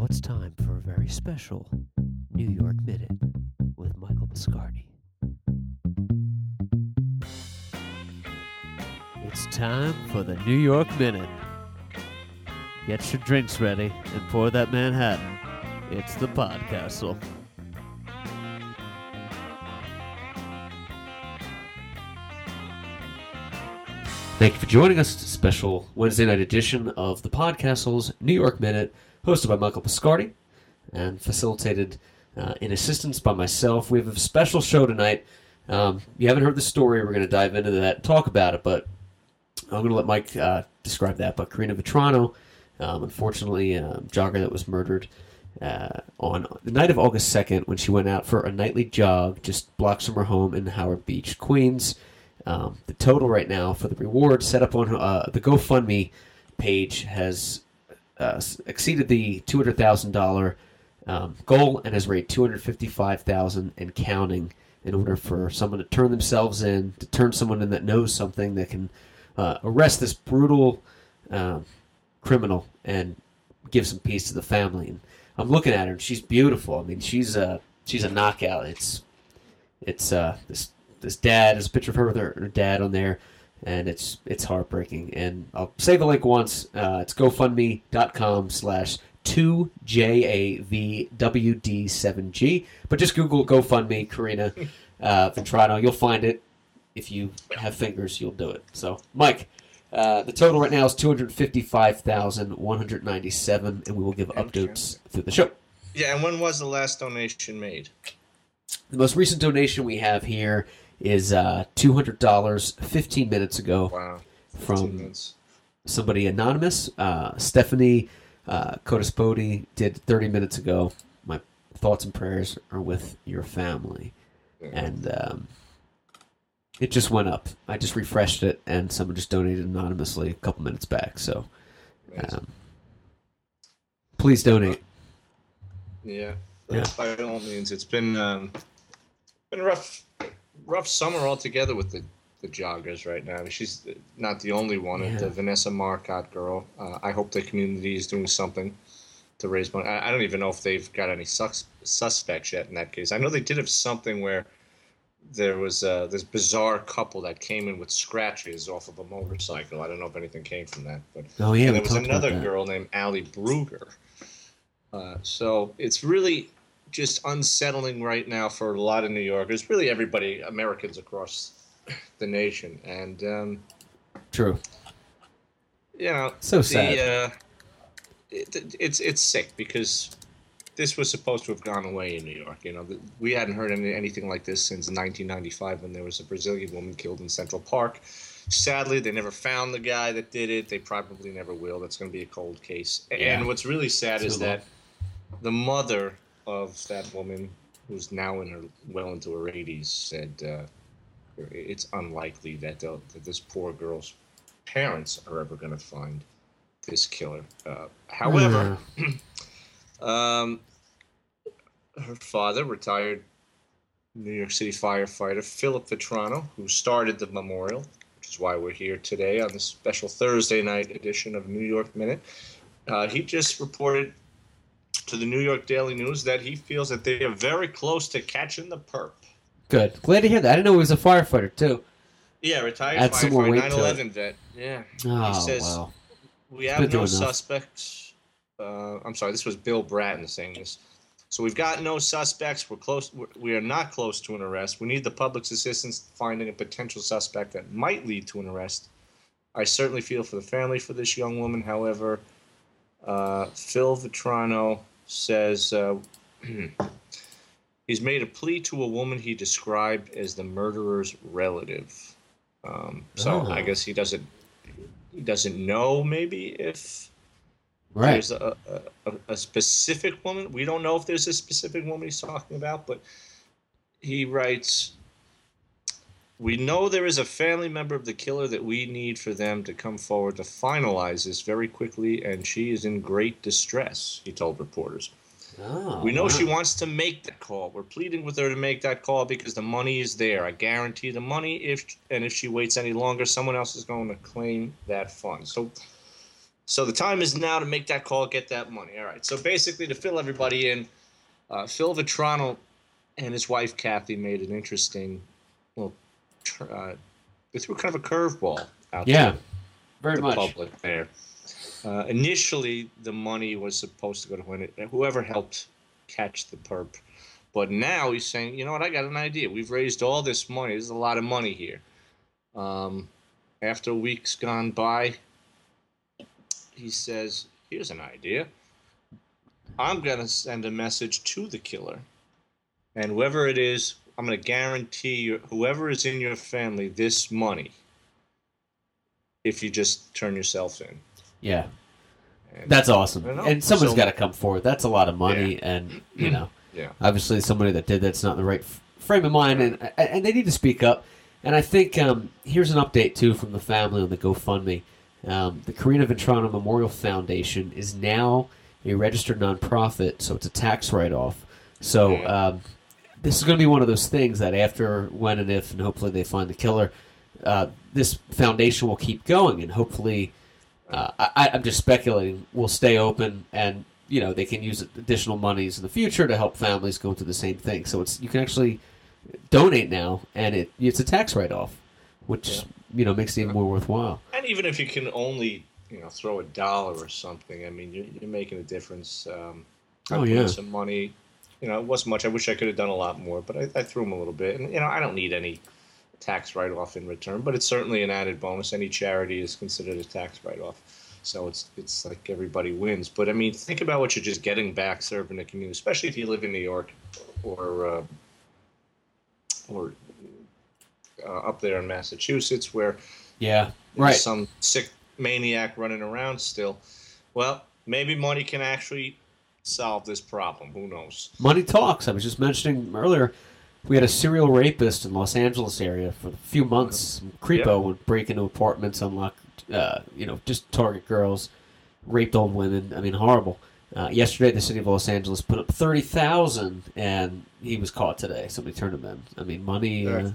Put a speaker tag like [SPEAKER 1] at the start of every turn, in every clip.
[SPEAKER 1] now it's time for a very special New York Minute with Michael Biscardi. It's time for the New York Minute. Get your drinks ready and pour that Manhattan. It's the Podcastle. Thank you for joining us. Special Wednesday night edition of the Podcastle's New York Minute, hosted by Michael Piscardi and facilitated uh, in assistance by myself. We have a special show tonight. Um, you haven't heard the story. We're going to dive into that talk about it, but I'm going to let Mike uh, describe that. But Karina Vetrano, um, unfortunately, a jogger that was murdered uh, on the night of August 2nd when she went out for a nightly jog just blocks from her home in Howard Beach, Queens. Um, the total right now for the reward set up on uh, the GoFundMe page has uh, exceeded the two hundred thousand um, goal and has raised two hundred fifty five thousand and counting. In order for someone to turn themselves in, to turn someone in that knows something that can uh, arrest this brutal um, criminal and give some peace to the family. And I'm looking at her, and she's beautiful. I mean, she's a she's a knockout. It's it's uh, this this dad. There's a picture of her with her, her dad on there, and it's it's heartbreaking. And I'll say the link once. Uh, it's GoFundMe.com slash 2JAVWD7G. But just Google GoFundMe Karina uh, Vetrano. You'll find it. If you have fingers, you'll do it. So, Mike, uh, the total right now is 255,197, and we will give updates through the show.
[SPEAKER 2] Yeah, and when was the last donation made?
[SPEAKER 1] The most recent donation we have here is uh, two hundred dollars fifteen minutes ago
[SPEAKER 2] Wow.
[SPEAKER 1] from
[SPEAKER 2] minutes.
[SPEAKER 1] somebody anonymous. Uh, Stephanie uh, Codaspodi did thirty minutes ago. My thoughts and prayers are with your family, and um, it just went up. I just refreshed it, and someone just donated anonymously a couple minutes back. So, um, please donate.
[SPEAKER 2] Yeah.
[SPEAKER 1] Yeah.
[SPEAKER 2] By all means, it's been um, been rough, rough summer altogether with the, the joggers right now. She's not the only one.
[SPEAKER 1] Yeah.
[SPEAKER 2] The Vanessa Marcotte girl. Uh, I hope the community is doing something to raise money. I, I don't even know if they've got any sus- suspects yet in that case. I know they did have something where there was uh, this bizarre couple that came in with scratches off of a motorcycle. I don't know if anything came from that, but
[SPEAKER 1] Oh yeah,
[SPEAKER 2] there was another girl named Allie Brueger. Uh, so it's really just unsettling right now for a lot of New Yorkers, really everybody, Americans across the nation, and um,
[SPEAKER 1] True.
[SPEAKER 2] you know,
[SPEAKER 1] So
[SPEAKER 2] the,
[SPEAKER 1] sad.
[SPEAKER 2] Uh, it, it's it's sick because this was supposed to have gone away in New York. You know, we hadn't heard any, anything like this since 1995 when there was a Brazilian woman killed in Central Park. Sadly, they never found the guy that did it. They probably never will. That's going to be a cold case.
[SPEAKER 1] Yeah.
[SPEAKER 2] And what's really sad is
[SPEAKER 1] long.
[SPEAKER 2] that the mother of that woman, who's now in her well into her 80s, said uh, it's unlikely that, that this poor girl's parents are ever going to find this killer. Uh, however, um, her father, retired New York City firefighter Philip Vetrano, who started the memorial, which is why we're here today on this special Thursday night edition of New York Minute. Uh, he just reported to the New York Daily News that he feels that they are very close to catching the perp.
[SPEAKER 1] Good. Glad to hear that. I didn't know he was a firefighter too.
[SPEAKER 2] Yeah, retired
[SPEAKER 1] Add
[SPEAKER 2] firefighter,
[SPEAKER 1] weight to
[SPEAKER 2] 9 11 vet. Yeah.
[SPEAKER 1] Oh
[SPEAKER 2] he says,
[SPEAKER 1] wow.
[SPEAKER 2] We have no suspects. Uh, I'm sorry, this was Bill Bratton saying this. So we've got no suspects. We're close. We are not close to an arrest. We need the public's assistance finding a potential suspect that might lead to an arrest. I certainly feel for the family for this young woman. However, uh, Phil Vetrano says uh, he's made a plea to a woman he described as the murderer's relative. Um, so
[SPEAKER 1] Oh.
[SPEAKER 2] I guess he doesn't he doesn't know maybe if
[SPEAKER 1] Right.
[SPEAKER 2] there's a, a, a specific woman. We don't know if there's a specific woman he's talking about, but he writes We know there is a family member of the killer that we need for them to come forward to finalize this very quickly, and she is in great distress, he told reporters.
[SPEAKER 1] Oh,
[SPEAKER 2] We know she wants to make that call. We're pleading with her to make that call because the money is there. I guarantee the money. If and if she waits any longer, someone else is going to claim that fund. So So the time is now to make that call, get that money. All right. So basically, to fill everybody in, uh, Phil Vetrano and his wife Kathy made an interesting, well, uh, they threw kind of a curveball out there.
[SPEAKER 1] Yeah,
[SPEAKER 2] to
[SPEAKER 1] very
[SPEAKER 2] the
[SPEAKER 1] much.
[SPEAKER 2] public there. Uh, initially, the money was supposed to go to whoever helped catch the perp. But now he's saying, you know what? I got an idea. We've raised all this money. There's a lot of money here. Um, after weeks gone by, he says, here's an idea. I'm going to send a message to the killer. And whoever it is, I'm going to guarantee you, whoever is in your family this money if you just turn yourself in.
[SPEAKER 1] Yeah,
[SPEAKER 2] And,
[SPEAKER 1] that's awesome. And someone's
[SPEAKER 2] So-
[SPEAKER 1] got to come forward. That's a lot of money, and you know,
[SPEAKER 2] yeah.
[SPEAKER 1] obviously somebody that did that's not in the right frame of mind, and and they need to speak up. And I think um, here's an update too from the family on the GoFundMe. Um, the Karina Vetrano Memorial Foundation is now a registered nonprofit, so it's a tax write-off. So
[SPEAKER 2] Yeah.
[SPEAKER 1] um, this is going to be one of those things that after, when, and if, and hopefully they find the killer, uh, this foundation will keep going, and hopefully, uh, I, I'm just speculating, will stay open, and you know they can use additional monies in the future to help families go through the same thing. So it's you can actually donate now, and it it's a tax write-off, which
[SPEAKER 2] Yeah.
[SPEAKER 1] you know makes it even more worthwhile.
[SPEAKER 2] And even if you can only, you know, throw a dollar or something, I mean, you're, you're making a difference. Um,
[SPEAKER 1] Oh, yeah.
[SPEAKER 2] Some money. You know, it wasn't much. I wish I could have done a lot more, but I, I threw him a little bit. And, you know, I don't need any tax write off in return, but it's certainly an added bonus. Any charity is considered a tax write off. So it's it's like everybody wins. But I mean, think about what you're just getting back serving the community, especially if you live in New York or uh, or uh, up there in Massachusetts, where
[SPEAKER 1] Yeah,
[SPEAKER 2] there's
[SPEAKER 1] right.
[SPEAKER 2] some sick maniac running around still. Well, maybe money can actually solve this problem. Who knows?
[SPEAKER 1] Money talks. I was just mentioning earlier. We had a serial rapist in Los Angeles area for a few months. Creepo would break into apartments, unlock, uh, you know, just target girls, raped old women. I mean, horrible. Uh, yesterday, the city of Los Angeles put up thirty thousand, and he was caught today. Somebody turned him in. I mean, money, uh,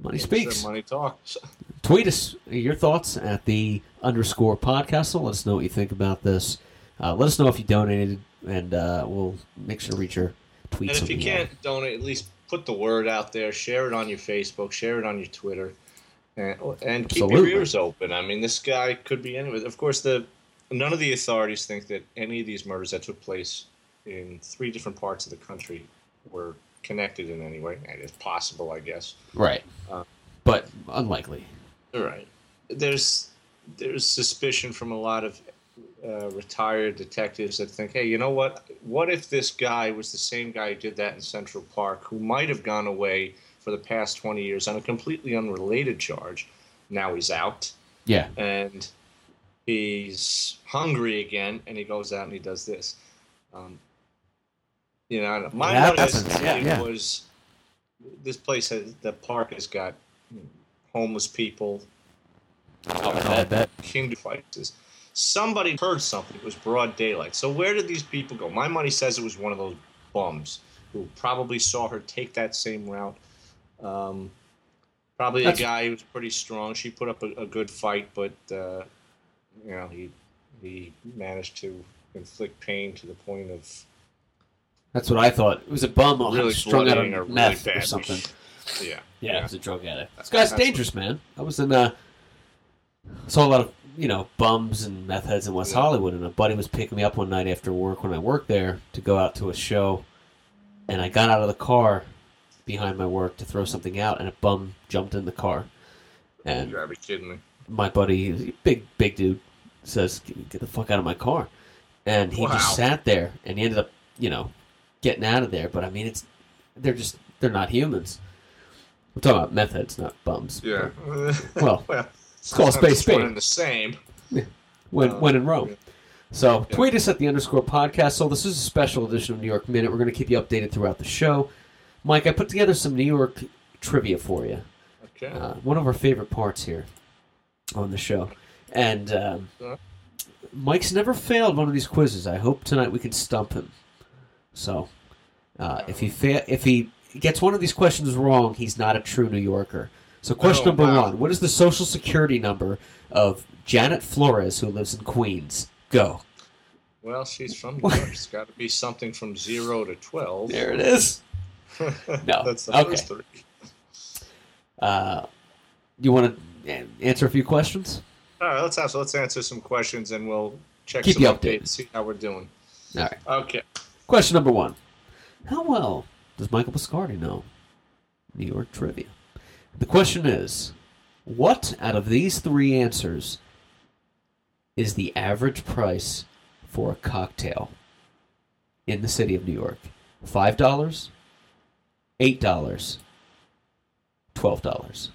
[SPEAKER 1] money speaks.
[SPEAKER 2] Money talks.
[SPEAKER 1] Tweet us your thoughts at the underscore podcast. Let us know what you think about this. Uh, let us know if you donated, and uh, we'll make sure to read your tweets.
[SPEAKER 2] And if you can't donate, at least put the word out there. Share it on your Facebook. Share it on your Twitter, and, and keep
[SPEAKER 1] Absolutely.
[SPEAKER 2] your ears open. I mean, this guy could be anywhere. Of course, the none of the authorities think that any of these murders that took place in three different parts of the country were connected in any way. It's possible, I guess.
[SPEAKER 1] Right.
[SPEAKER 2] Uh,
[SPEAKER 1] but unlikely.
[SPEAKER 2] Right. There's there's suspicion from a lot of uh, retired detectives that think, hey, you know what? What if this guy was the same guy who did that in Central Park, who might have gone away for the past 20 years on a completely unrelated charge? Now he's out
[SPEAKER 1] Yeah.
[SPEAKER 2] and he's hungry again, and he goes out and he does this. Um, you know, my notice
[SPEAKER 1] happens. Yeah, yeah.
[SPEAKER 2] was this place has the park has got homeless people,
[SPEAKER 1] I bet.
[SPEAKER 2] king fights. Somebody heard something. It was broad daylight. So where did these people go? My money says it was one of those bums who probably saw her take that same route. Um, probably
[SPEAKER 1] That's-
[SPEAKER 2] a guy who was pretty strong. She put up a, a good fight, but uh, you know he he managed to inflict pain to the point of
[SPEAKER 1] That's what I thought. It was a bum
[SPEAKER 2] Really
[SPEAKER 1] strung out of
[SPEAKER 2] really
[SPEAKER 1] meth or something.
[SPEAKER 2] yeah
[SPEAKER 1] Yeah, it was a drug addict. This guy's dangerous, man. I was in uh saw a lot of you know bums and meth heads in West. Hollywood, and a buddy was picking me up one night after work when I worked there to go out to a show, and I got out of the car behind my work to throw something out, and a bum jumped in the car, and
[SPEAKER 2] You gotta be kidding me.
[SPEAKER 1] my buddy, he's a big big dude, says, "Get get the fuck out of my car," and he
[SPEAKER 2] Wow.
[SPEAKER 1] just sat there, and he ended up, you know, getting out of there. But I mean, it's they're just they're not humans. We're talking about meth heads, not bums.
[SPEAKER 2] Yeah.
[SPEAKER 1] Well,
[SPEAKER 2] well,
[SPEAKER 1] it's called space
[SPEAKER 2] one
[SPEAKER 1] spade.
[SPEAKER 2] and the same.
[SPEAKER 1] When
[SPEAKER 2] Uh,
[SPEAKER 1] when in Rome.
[SPEAKER 2] yeah.
[SPEAKER 1] So
[SPEAKER 2] Yeah.
[SPEAKER 1] tweet us at the underscore podcast. So this is a special edition of New York Minute. We're going to keep you updated throughout the show. Mike, I put together some New York trivia for you.
[SPEAKER 2] Okay.
[SPEAKER 1] uh, one of our favorite parts here on the show. And um. Mike's never failed one of these quizzes. I hope tonight we can stump him. So, uh, if he fa- if he gets one of these questions wrong, he's not a true New Yorker. So, question
[SPEAKER 2] Oh,
[SPEAKER 1] number
[SPEAKER 2] wow.
[SPEAKER 1] one: What is the social security number of Janet Flores, who lives in Queens? Go.
[SPEAKER 2] Well, she's from New York. It's got to be something from zero to twelve.
[SPEAKER 1] There it is. No.
[SPEAKER 2] That's the
[SPEAKER 1] Okay.
[SPEAKER 2] first three.
[SPEAKER 1] Uh, you want to answer a few questions?
[SPEAKER 2] All right, let's have let's answer some questions and we'll check
[SPEAKER 1] Keep
[SPEAKER 2] some
[SPEAKER 1] you
[SPEAKER 2] updates,
[SPEAKER 1] updated.
[SPEAKER 2] see how we're doing.
[SPEAKER 1] All right.
[SPEAKER 2] Okay.
[SPEAKER 1] Question number one: How well does Michael Piscardi know New York trivia? The question is: What out of these three answers is the average price for a cocktail in the city of New York? Five dollars, eight dollars, twelve dollars.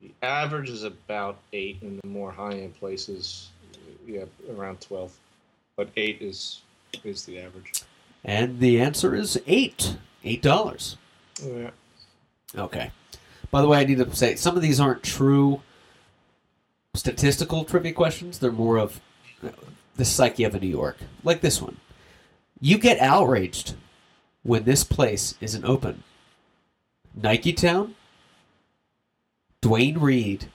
[SPEAKER 2] The average is about eight in the more high end places. Yeah, around twelve. But eight is is the average.
[SPEAKER 1] And the answer is eight. Eight dollars.
[SPEAKER 2] Yeah.
[SPEAKER 1] Okay. By the way, I need to say some of these aren't true statistical trivia questions. They're more of uh, the psyche of a New York, like this one. You get outraged when this place isn't open. Nike Town, Duane Reade,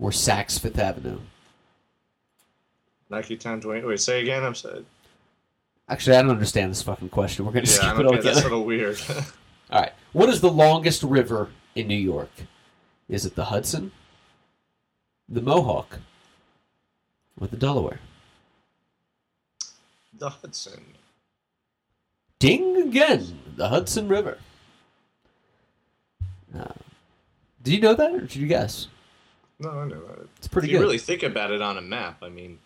[SPEAKER 1] or Saks Fifth Avenue.
[SPEAKER 2] Nike Town Duane. Wait, say again. I'm sorry.
[SPEAKER 1] Actually, I don't understand this fucking question. We're going to
[SPEAKER 2] Yeah,
[SPEAKER 1] skip it all
[SPEAKER 2] get that's a little weird.
[SPEAKER 1] All right. What is the longest river in New York? Is it the Hudson, the Mohawk, or the Delaware?
[SPEAKER 2] the Hudson.
[SPEAKER 1] Ding again, the Hudson River. Uh, did you know that, or did you guess?
[SPEAKER 2] No, I know that.
[SPEAKER 1] It's pretty
[SPEAKER 2] if you really think about it on a map, I mean,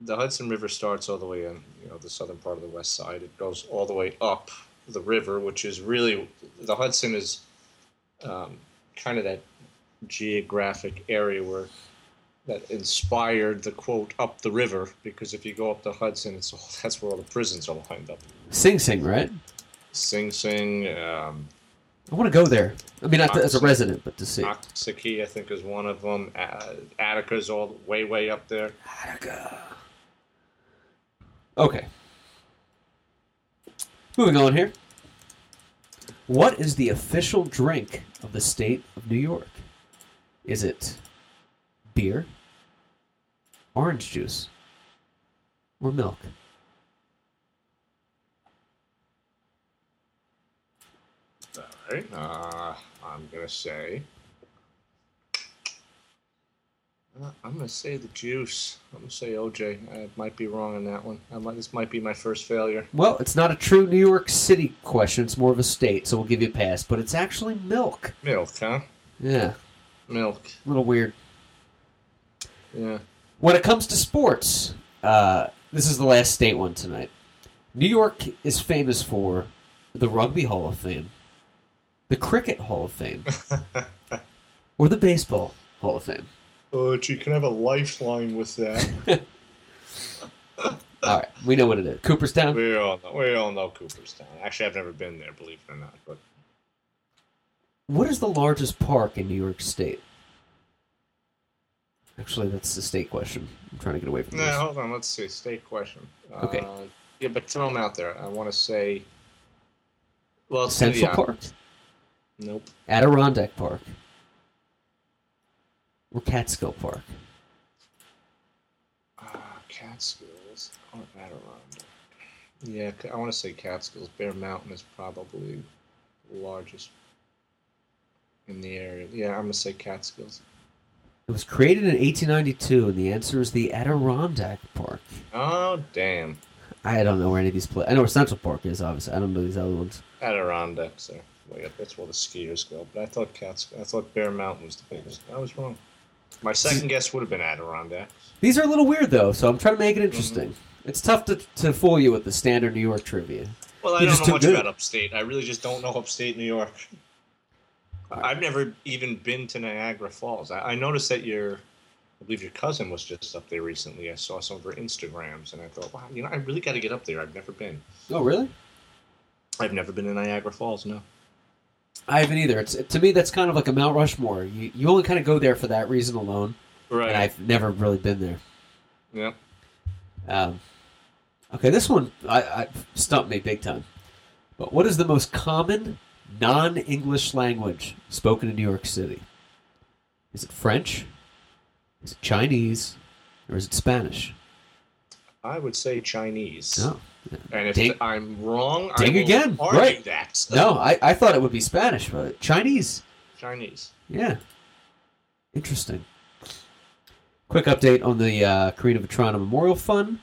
[SPEAKER 2] the Hudson River starts all the way in, you know, the southern part of the west side. It goes all the way up the river, which is really the Hudson is um, kind of that geographic area where that inspired the quote "up the river" because if you go up the Hudson, it's all, that's where all the prisons are lined up.
[SPEAKER 1] Sing Sing, right?
[SPEAKER 2] Sing Sing, um,
[SPEAKER 1] I want to go there. I mean, not as a resident, but to see.
[SPEAKER 2] Coxsackie, I think, is one of them. Uh, Attica's all way, way up there.
[SPEAKER 1] Attica. Okay. Moving on here. What is the official drink of the state of New York? Is it beer, orange juice, or milk?
[SPEAKER 2] All right. Uh, I'm gonna say. Uh, I'm gonna say the juice. I'm gonna say OJ. I might be wrong on that one. I might, this might be my first failure.
[SPEAKER 1] Well, it's not a true New York City question. It's more of a state, so we'll give you a pass. But it's actually milk.
[SPEAKER 2] Milk, huh?
[SPEAKER 1] Yeah,
[SPEAKER 2] Milk.
[SPEAKER 1] a little weird.
[SPEAKER 2] Yeah.
[SPEAKER 1] When it comes to sports, uh, this is the last state one tonight. New York is famous for the Rugby Hall of Fame, the Cricket Hall of Fame, or the Baseball Hall of Fame.
[SPEAKER 2] Oh, gee, can have a lifeline with that?
[SPEAKER 1] All right, we know what it is. Cooperstown.
[SPEAKER 2] we all know. We all know Cooperstown. Actually, I've never been there, believe it or not. But
[SPEAKER 1] What is the largest park in New York State? Actually, that's the state question. I'm trying to get away from this.
[SPEAKER 2] no,
[SPEAKER 1] this.
[SPEAKER 2] hold on. Let's see. State question.
[SPEAKER 1] Okay.
[SPEAKER 2] Uh, yeah, but throw them out there. I want to say. Well, it's gonna be
[SPEAKER 1] Central Park,
[SPEAKER 2] Nope.
[SPEAKER 1] Adirondack Park, or Catskill Park.
[SPEAKER 2] Ah, Catskills or Adirondack. Yeah, I want to say Catskills. Bear Mountain is probably the largest in the area. Yeah, I'm gonna say Catskills.
[SPEAKER 1] It was created in 1892, and the answer is the Adirondack Park.
[SPEAKER 2] Oh, damn.
[SPEAKER 1] I don't know where any of these play. I know where Central Park is, obviously. I don't know these other ones.
[SPEAKER 2] Adirondacks are way up. That's where the skiers go. But I thought Catskill. I thought Bear Mountain was the biggest. I was wrong. My second guess would have been Adirondack.
[SPEAKER 1] These are a little weird, though, so I'm trying to make it interesting. Mm-hmm. It's tough to, to fool you with the standard New York trivia.
[SPEAKER 2] Well, I
[SPEAKER 1] You're
[SPEAKER 2] don't know much
[SPEAKER 1] good.
[SPEAKER 2] about upstate. I really just don't know upstate New York. I've never even been to Niagara Falls. I, I noticed that your, I believe your cousin was just up there recently. I saw some of her Instagrams, and I thought, wow, you know, I really got to get up there. I've never been.
[SPEAKER 1] Oh, really?
[SPEAKER 2] I've never been to Niagara Falls. No.
[SPEAKER 1] I haven't either. It's to me that's kind of like a Mount Rushmore. You you only kind of go there for that reason alone,
[SPEAKER 2] Right.
[SPEAKER 1] and I've never really been there.
[SPEAKER 2] Yeah.
[SPEAKER 1] Um, okay, this one I, I stumped me big time. But what is the most common non-English language spoken in New York City? Is it French? Is it Chinese? Or is it Spanish?
[SPEAKER 2] I would say Chinese.
[SPEAKER 1] No.
[SPEAKER 2] And if
[SPEAKER 1] Ding.
[SPEAKER 2] I'm wrong,
[SPEAKER 1] Ding
[SPEAKER 2] I
[SPEAKER 1] again. Right.
[SPEAKER 2] that.
[SPEAKER 1] No, I, I thought it would be Spanish, but Chinese.
[SPEAKER 2] Chinese.
[SPEAKER 1] Yeah. Interesting. Quick update on the uh, Karina Vetrano Memorial Fund.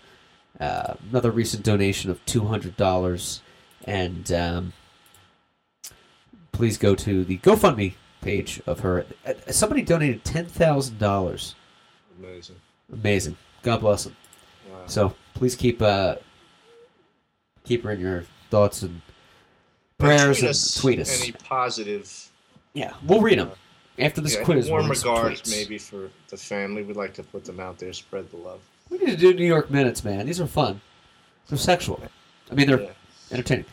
[SPEAKER 1] Uh, another recent donation of $200. And um, please go to the GoFundMe page of her. Uh, Somebody donated $10,000.
[SPEAKER 2] Amazing.
[SPEAKER 1] Amazing. God bless them.
[SPEAKER 2] Wow.
[SPEAKER 1] So please keep uh, keep her in your thoughts and prayers
[SPEAKER 2] tweet
[SPEAKER 1] and
[SPEAKER 2] us
[SPEAKER 1] tweet us.
[SPEAKER 2] Any positive
[SPEAKER 1] Yeah, we'll read them after this
[SPEAKER 2] yeah,
[SPEAKER 1] quiz.
[SPEAKER 2] warm regards maybe for the family. We'd like to put them out there, spread the love.
[SPEAKER 1] We need to do New York minutes, man. These are fun. They're sexual. I mean, they're
[SPEAKER 2] Yeah.
[SPEAKER 1] entertaining.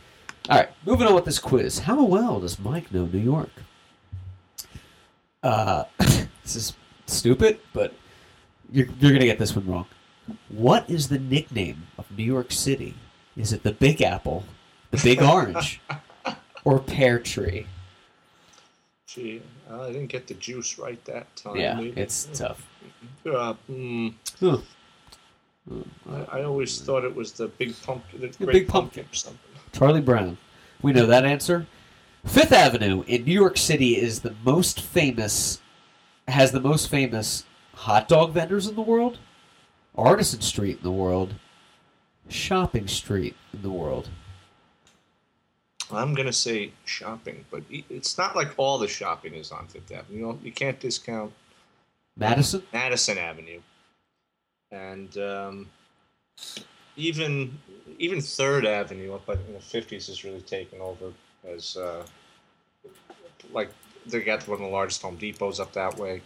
[SPEAKER 1] All right, moving on with this quiz. How well does Mike know New York? Uh, this is stupid, but you're, you're going to get this one wrong. What is the nickname of New York City? Is it the Big Apple, the Big Orange, or Pear Tree?
[SPEAKER 2] Gee, I didn't get the juice right that time.
[SPEAKER 1] Yeah,
[SPEAKER 2] maybe.
[SPEAKER 1] it's tough.
[SPEAKER 2] Uh, mm,
[SPEAKER 1] Huh.
[SPEAKER 2] I, I always thought it was the big pumpkin. The,
[SPEAKER 1] The
[SPEAKER 2] great
[SPEAKER 1] Big Pumpkin.
[SPEAKER 2] or something.
[SPEAKER 1] Charlie Brown. We know that answer. Fifth Avenue in New York City is the most famous, has the most famous hot dog vendors in the world, Artisan Street in the world, shopping street in the world.
[SPEAKER 2] I'm gonna say shopping, but it's not like all the shopping is on Fifth Avenue. You know, you can't discount
[SPEAKER 1] Madison?
[SPEAKER 2] Madison Avenue, and um, even even Third Avenue up in the fifties is really taken over as uh, like they got one of the largest Home Depots up that way.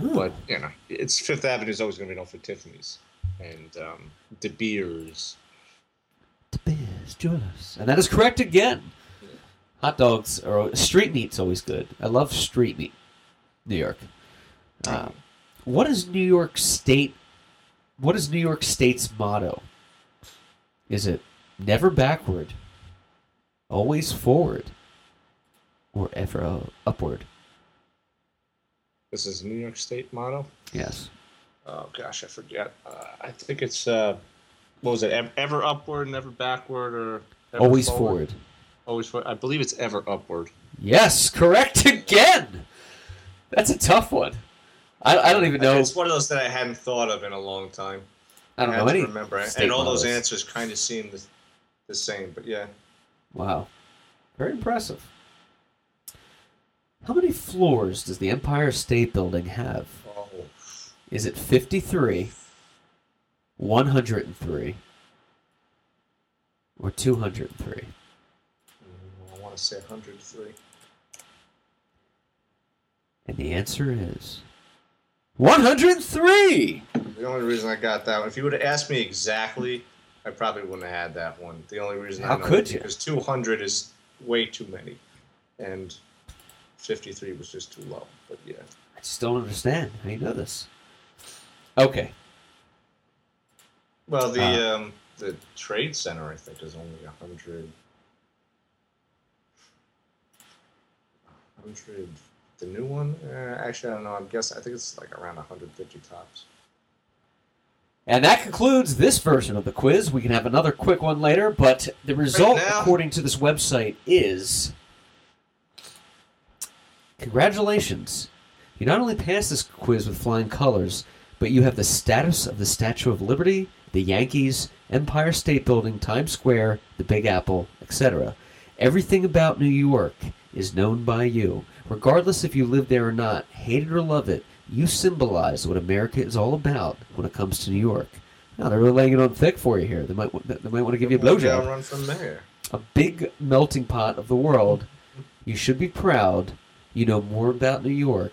[SPEAKER 1] Oh,
[SPEAKER 2] But you know, it's Fifth Avenue is always going to be known for Tiffany's and um, De Beers.
[SPEAKER 1] the Bears, Jewelers. And that is correct again. Hot dogs or street meat's always good. I love street meat. New York. Uh, what is New York State? What is New York State's motto? Is it never backward, always forward, or ever uh, upward?
[SPEAKER 2] This is New York State motto.
[SPEAKER 1] Yes.
[SPEAKER 2] Oh gosh, I forget. Uh, I think it's uh, what was it? Ever, upward, never backward, or
[SPEAKER 1] Always forward.
[SPEAKER 2] Always forward. I believe it's ever upward.
[SPEAKER 1] Yes, correct again. That's a tough one. I, I don't even know.
[SPEAKER 2] It's one of those that I hadn't thought of in a long time.
[SPEAKER 1] I don't
[SPEAKER 2] had
[SPEAKER 1] know any.
[SPEAKER 2] remember, and all those answers kind of seem the, the same. But yeah,
[SPEAKER 1] Wow. Very impressive. How many floors does the Empire State Building have? Is it 53, 103, or 203?
[SPEAKER 2] mm, I want to say 103.
[SPEAKER 1] And the answer is 103!
[SPEAKER 2] The only reason I got that one, if you would have asked me exactly, I probably wouldn't have had that one. The only reason
[SPEAKER 1] How
[SPEAKER 2] I know
[SPEAKER 1] could you?
[SPEAKER 2] because 200 is way too many, and 53 was just too low. But yeah,
[SPEAKER 1] I just don't understand how you know this. Okay.
[SPEAKER 2] well, the
[SPEAKER 1] Uh.
[SPEAKER 2] um, the Trade Center I think is only 100. 100. The new one, uh, actually, I don't know. I'm guessing. I think it's like around 150 tops.
[SPEAKER 1] And that concludes this version of the quiz. We can have another quick one later, but the result,
[SPEAKER 2] now-
[SPEAKER 1] according to this website, is congratulations. You not only passed this quiz with flying colors, but you have the status of the Statue of Liberty, the Yankees, Empire State Building, Times Square, the Big Apple, etc. Everything about New York is known by you. Regardless if you live there or not, hate it or love it, you symbolize what America is all about when it comes to New York. Now they're really laying it on thick for you here. They might they might want to give you a blowjob.
[SPEAKER 2] run from there.
[SPEAKER 1] A big melting pot of the world. You should be proud. You know more about New York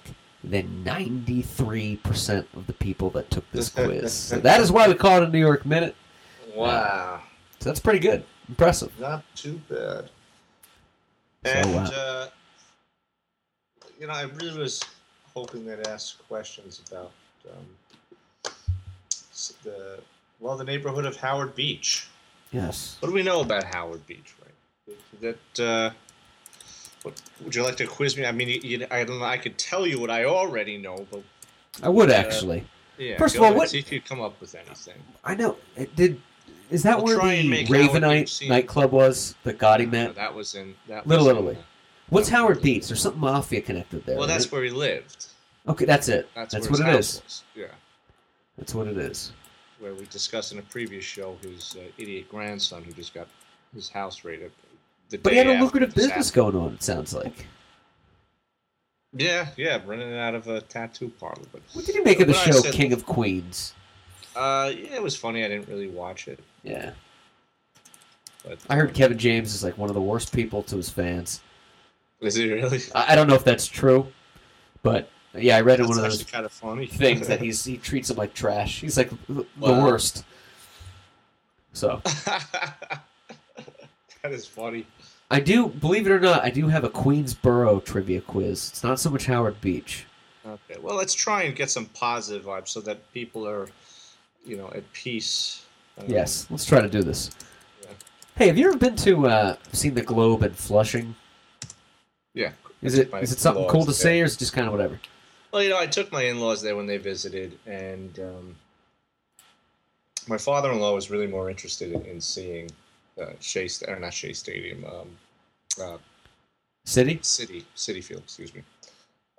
[SPEAKER 1] than 93% of the people that took this quiz. so that is why we call it a New York Minute.
[SPEAKER 2] Wow.
[SPEAKER 1] So that's pretty good. Impressive.
[SPEAKER 2] Not too bad.
[SPEAKER 1] So,
[SPEAKER 2] And
[SPEAKER 1] uh,
[SPEAKER 2] uh, you know, I really was hoping they'd ask questions about um, the well, the neighborhood of Howard Beach.
[SPEAKER 1] Yes.
[SPEAKER 2] What do we know about Howard Beach? Right, that uh, What, would you like to quiz me? I mean, you, I don't know. I could tell you what I already know, but
[SPEAKER 1] I would actually.
[SPEAKER 2] yeah.
[SPEAKER 1] First of all, what-
[SPEAKER 2] See if you come up with anything.
[SPEAKER 1] I know. It did. Is that
[SPEAKER 2] We'll
[SPEAKER 1] where the
[SPEAKER 2] make out what you've
[SPEAKER 1] Ravenite nightclub was that Gotti
[SPEAKER 2] No,
[SPEAKER 1] met?
[SPEAKER 2] that was in that.
[SPEAKER 1] Little
[SPEAKER 2] was in,
[SPEAKER 1] Italy.
[SPEAKER 2] uh,
[SPEAKER 1] What's Howard Beach? There's something mafia connected there.
[SPEAKER 2] well, that's
[SPEAKER 1] right?
[SPEAKER 2] where he lived.
[SPEAKER 1] okay. That's it.
[SPEAKER 2] That's,
[SPEAKER 1] That's, what it is.
[SPEAKER 2] was. Yeah.
[SPEAKER 1] That's what it is.
[SPEAKER 2] where we discussed in a previous show his uh, idiot grandson who just got his house raided.
[SPEAKER 1] But he had a lucrative business
[SPEAKER 2] happened.
[SPEAKER 1] going on. It sounds like.
[SPEAKER 2] Yeah, yeah, running it out of a tattoo parlor. But
[SPEAKER 1] What did you make of the show
[SPEAKER 2] said-
[SPEAKER 1] King of Queens?
[SPEAKER 2] uh, yeah, it was funny. I didn't really watch it,
[SPEAKER 1] Yeah,
[SPEAKER 2] but
[SPEAKER 1] I heard Kevin James is like one of the worst people to his fans.
[SPEAKER 2] is it really?
[SPEAKER 1] I, I don't know if that's true, but yeah, I read in one of those
[SPEAKER 2] kind of funny
[SPEAKER 1] things that he's he treats him like trash. He's like the the
[SPEAKER 2] Wow.
[SPEAKER 1] worst. So
[SPEAKER 2] that is funny.
[SPEAKER 1] I do believe it or not, I do have a Queensboro trivia quiz. It's not so much Howard Beach.
[SPEAKER 2] Okay, well, let's try and get some positive vibes so that people are, you know, at peace. Um,
[SPEAKER 1] Yes, let's try to do this.
[SPEAKER 2] Yeah.
[SPEAKER 1] Hey, have you ever been to uh, seen the Globe at Flushing?
[SPEAKER 2] Yeah.
[SPEAKER 1] Is it is it something cool to
[SPEAKER 2] yeah.
[SPEAKER 1] say, or is it just kind of whatever?
[SPEAKER 2] Well, you know, I took my in-laws there when they visited, and um, my father-in-law was really more interested in, in seeing uh, Shea, or not Shea Stadium, um, uh,
[SPEAKER 1] Citi?
[SPEAKER 2] Citi, Citi Field, excuse me.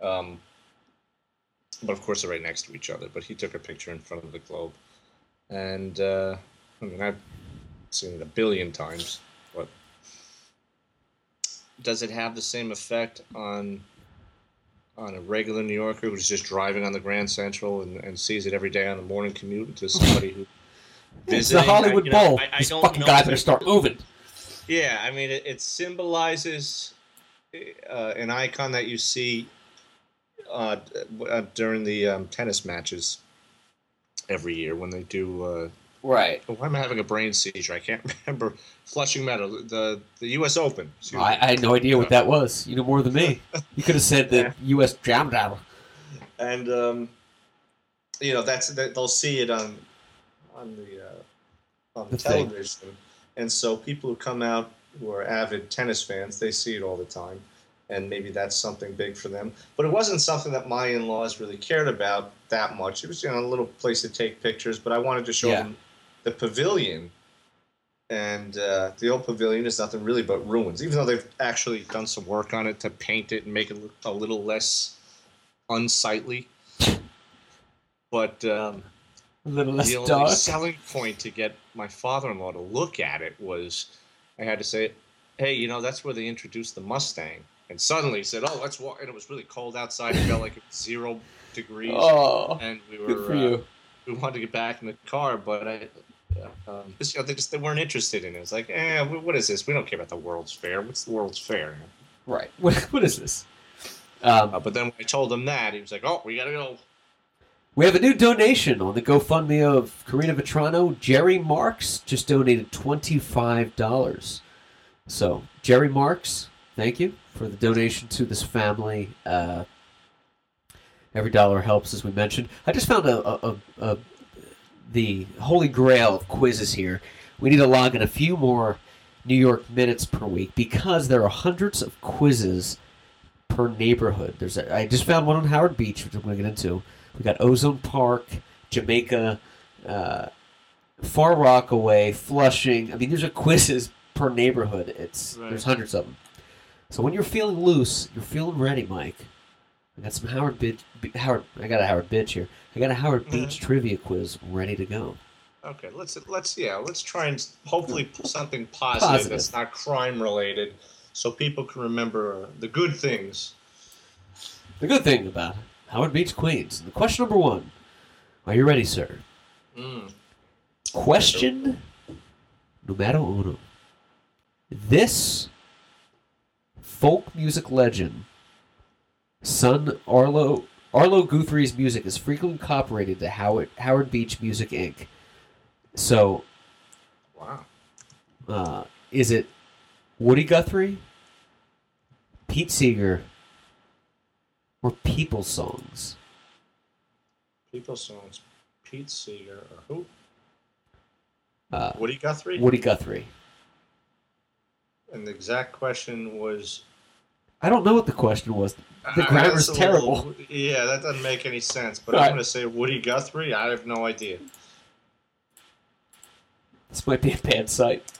[SPEAKER 2] Um, but of course, they're right next to each other. But he took a picture in front of the globe, and uh, I mean, I've seen it a billion times. But does it have the same effect on on a regular New Yorker who's just driving on the Grand Central and, and sees it every day on the morning commute to somebody who
[SPEAKER 1] It's the
[SPEAKER 2] visiting? I-
[SPEAKER 1] Hollywood
[SPEAKER 2] you know,
[SPEAKER 1] Bowl.
[SPEAKER 2] I- I
[SPEAKER 1] These
[SPEAKER 2] don't
[SPEAKER 1] fucking
[SPEAKER 2] know
[SPEAKER 1] guys
[SPEAKER 2] if
[SPEAKER 1] better
[SPEAKER 2] it-
[SPEAKER 1] start moving.
[SPEAKER 2] Yeah, I mean, it, it symbolizes uh, an icon that you see uh, uh, during the um, tennis matches every year when they do. Uh,
[SPEAKER 1] Right.
[SPEAKER 2] oh, why am I having a brain seizure? I can't remember. Flushing Meadow, the the U.S. Open.
[SPEAKER 1] I. I had no idea what that was. You know more than me. You could have said the
[SPEAKER 2] Yeah.
[SPEAKER 1] U.S. Jam Jam.
[SPEAKER 2] and um, you know that's that they'll see it on on the uh, on
[SPEAKER 1] The thing.
[SPEAKER 2] television, and so people who come out who are avid tennis fans, they see it all the time, and maybe that's something big for them. But it wasn't something that my in-laws really cared about that much. It was you know a little place to take pictures, but I wanted to show
[SPEAKER 1] Yeah.
[SPEAKER 2] them the pavilion. And uh, the old pavilion is nothing really but ruins, even though they've actually done some work on it to paint it and make it look a little less unsightly. But um,
[SPEAKER 1] A little less
[SPEAKER 2] the only
[SPEAKER 1] dark.
[SPEAKER 2] selling point to get my father-in-law to look at it was I had to say, "Hey, you know that's where they introduced the Mustang." And suddenly he said, "Oh, let's walk." And it was really cold outside. It felt like zero degrees,
[SPEAKER 1] Oh,
[SPEAKER 2] and we were
[SPEAKER 1] good for
[SPEAKER 2] uh,
[SPEAKER 1] you.
[SPEAKER 2] we wanted to get back in the car, but I. Um, just, you know, they just they weren't interested in it. It's like, eh, what is this? We don't care about the World's Fair. What's the World's Fair?
[SPEAKER 1] Right. What, what is this? Um,
[SPEAKER 2] Uh, but then when I told him that, he was like, "Oh, we gotta go."
[SPEAKER 1] We have a new donation on the GoFundMe of Karina Vetrano. Jerry Marks just donated $25. So, Jerry Marks, thank you for the donation to this family. Uh, every dollar helps, as we mentioned. I just found a, a, a, a the holy grail of quizzes here. We need to log in a few more New York minutes per week because there are hundreds of quizzes per neighborhood. There's I just found one on Howard Beach, which I'm going to get into. We got Ozone Park, Jamaica, uh, Far Rockaway, Flushing. I mean, these are quizzes per neighborhood. It's
[SPEAKER 2] Right.
[SPEAKER 1] there's hundreds of them. So when you're feeling loose, you're feeling ready, Mike. I got some Howard Beach. Howard, I got a Howard Beach here. I got a Howard Beach trivia quiz ready to go.
[SPEAKER 2] Okay, let's let's yeah, let's try and hopefully put something positive,
[SPEAKER 1] Positive.
[SPEAKER 2] that's not crime related, so people can remember the good things.
[SPEAKER 1] The good thing about Howard Beach, Queens. The question number one. Are you ready, sir?
[SPEAKER 2] Mm.
[SPEAKER 1] Question numero uno. This folk music legend, son Arlo Arlo Guthrie's music is frequently copyrighted to Howard Howard Beach Music Inc. So,
[SPEAKER 2] Wow.
[SPEAKER 1] uh, is it Woody Guthrie, Pete Seeger, or People Songs?
[SPEAKER 2] People songs. Pete Seeger or who?
[SPEAKER 1] Uh,
[SPEAKER 2] Woody Guthrie.
[SPEAKER 1] Woody Guthrie.
[SPEAKER 2] And the exact question was
[SPEAKER 1] I don't know what the question was. The
[SPEAKER 2] Uh,
[SPEAKER 1] grammar's terrible.
[SPEAKER 2] little- yeah, that doesn't make any sense. But
[SPEAKER 1] All
[SPEAKER 2] I'm
[SPEAKER 1] right.
[SPEAKER 2] going to say Woody Guthrie. I have no idea.
[SPEAKER 1] This might be a bad site.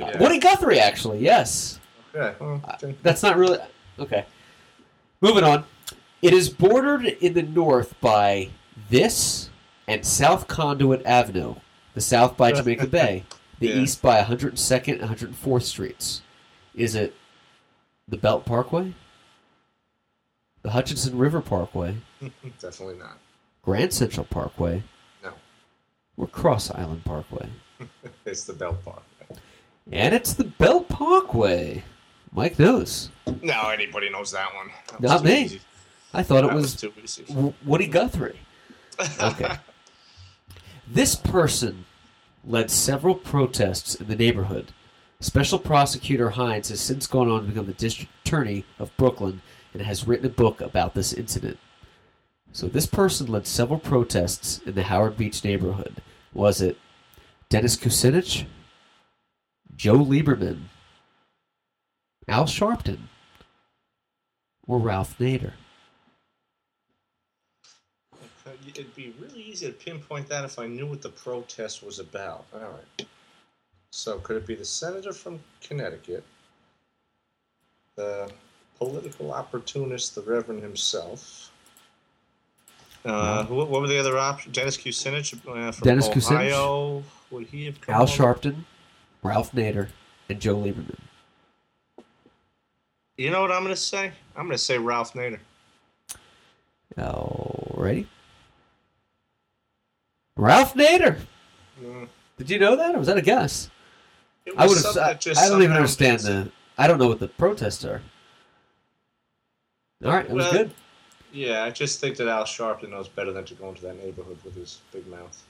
[SPEAKER 1] Uh, Woody Guthrie, actually, yes.
[SPEAKER 2] Okay. well, okay.
[SPEAKER 1] That's not really okay. Moving on. It is bordered in the north by this and South Conduit Avenue, the south by Jamaica Bay, the
[SPEAKER 2] Yeah.
[SPEAKER 1] east by 102nd and 104th Streets. Is it the Belt Parkway, the Hutchinson River Parkway,
[SPEAKER 2] Definitely not.
[SPEAKER 1] Grand Central Parkway,
[SPEAKER 2] No.
[SPEAKER 1] or Cross Island Parkway?
[SPEAKER 2] It's the Belt Parkway.
[SPEAKER 1] And it's the Belt Parkway. Mike knows.
[SPEAKER 2] No, anybody knows that one. That
[SPEAKER 1] Not me.
[SPEAKER 2] easy.
[SPEAKER 1] I thought it was
[SPEAKER 2] too easy.
[SPEAKER 1] W- Woody Guthrie. Okay. this person led several protests in the neighborhood. Special Prosecutor Hynes has since gone on to become the district attorney of Brooklyn and has written a book about this incident. So this person led several protests in the Howard Beach neighborhood. Was it Dennis Kucinich, Joe Lieberman, Al Sharpton, or Ralph Nader?
[SPEAKER 2] It'd be really easy to pinpoint that if I knew what the protest was about. All right. So, could it be the senator from Connecticut, the political opportunist, the Reverend himself? Uh, who, what were the other options? Dennis Kucinich uh, from
[SPEAKER 1] Dennis Kucinich.
[SPEAKER 2] Ohio. Would he have come
[SPEAKER 1] Al
[SPEAKER 2] on?
[SPEAKER 1] Sharpton, Ralph Nader, and Joe Lieberman.
[SPEAKER 2] You know what I'm going to say? I'm going to say Ralph Nader.
[SPEAKER 1] Alrighty. Ralph Nader.
[SPEAKER 2] Mm.
[SPEAKER 1] Did you know that, or was that a guess?
[SPEAKER 2] It
[SPEAKER 1] I would have. I, I don't even understand the. I don't know what the protests are. All right, that was
[SPEAKER 2] Well,
[SPEAKER 1] good.
[SPEAKER 2] Yeah, I just think that Al Sharpton knows better than to go into that neighborhood with his big mouth.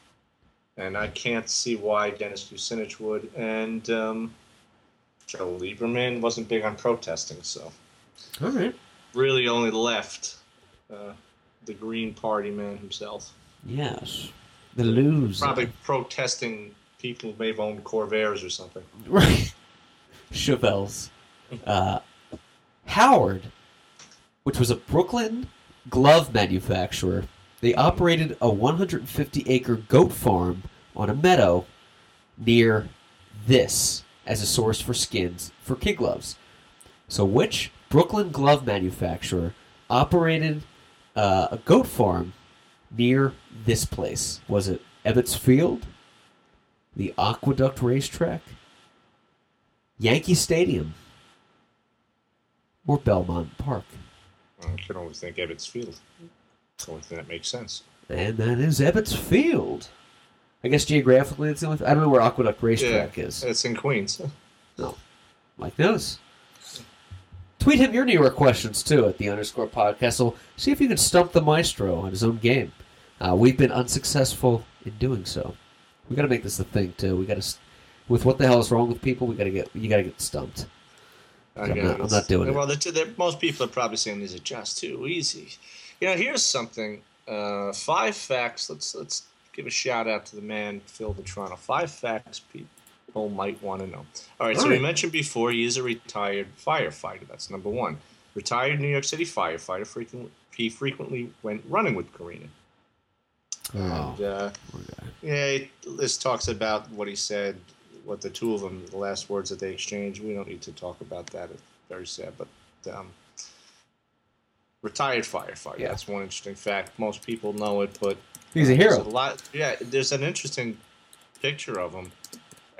[SPEAKER 2] And I can't see why Dennis Kucinich would. And um, Joe Lieberman wasn't big on protesting, so
[SPEAKER 1] All right.
[SPEAKER 2] really only left uh, the Green Party man himself.
[SPEAKER 1] Yes. The loser.
[SPEAKER 2] Probably protesting people who may have owned Corvairs or something.
[SPEAKER 1] Right. Chevelle's. Uh, Howard, which was a Brooklyn glove manufacturer, they operated a 150 acre goat farm on a meadow near this as a source for skins for kid gloves. So, which Brooklyn glove manufacturer operated uh, a goat farm near this place? Was it Ebbets Field? The Aqueduct Racetrack? Yankee Stadium? Or Belmont Park?
[SPEAKER 2] I can only think Ebbets Field. The only thing that makes sense.
[SPEAKER 1] And that is Ebbets Field. I guess geographically, it's the only. I don't know where Aqueduct Racetrack is.
[SPEAKER 2] It's in Queens.
[SPEAKER 1] No, oh, like knows. Tweet him your New York questions too at the underscore podcast. So see if you can stump the maestro on his own game. Uh, we've been unsuccessful in doing so. We got to make this a thing too. We got to, with what the hell is wrong with people, we got to get you got to get stumped. I'm not- I'm not doing it.
[SPEAKER 2] Well, the, the, most people are probably saying these are just too easy. You know, here's something. Uh, five facts. Let's let's give a shout out to the man Phil Vetrano. Five facts people might want to know. All right. so
[SPEAKER 1] All
[SPEAKER 2] we mentioned before he is a retired firefighter. That's number one. Retired New York City firefighter. Frequently, he frequently went running with Karina.
[SPEAKER 1] Oh,
[SPEAKER 2] And, uh, yeah, it- this talks about what he said, what the two of them, the last words that they exchanged. We don't need to talk about that. It's very sad, but um, retired firefighter.
[SPEAKER 1] Yeah.
[SPEAKER 2] That's one interesting fact. Most people know it, but
[SPEAKER 1] he's a hero.
[SPEAKER 2] a lot. Yeah, there's an interesting picture of him.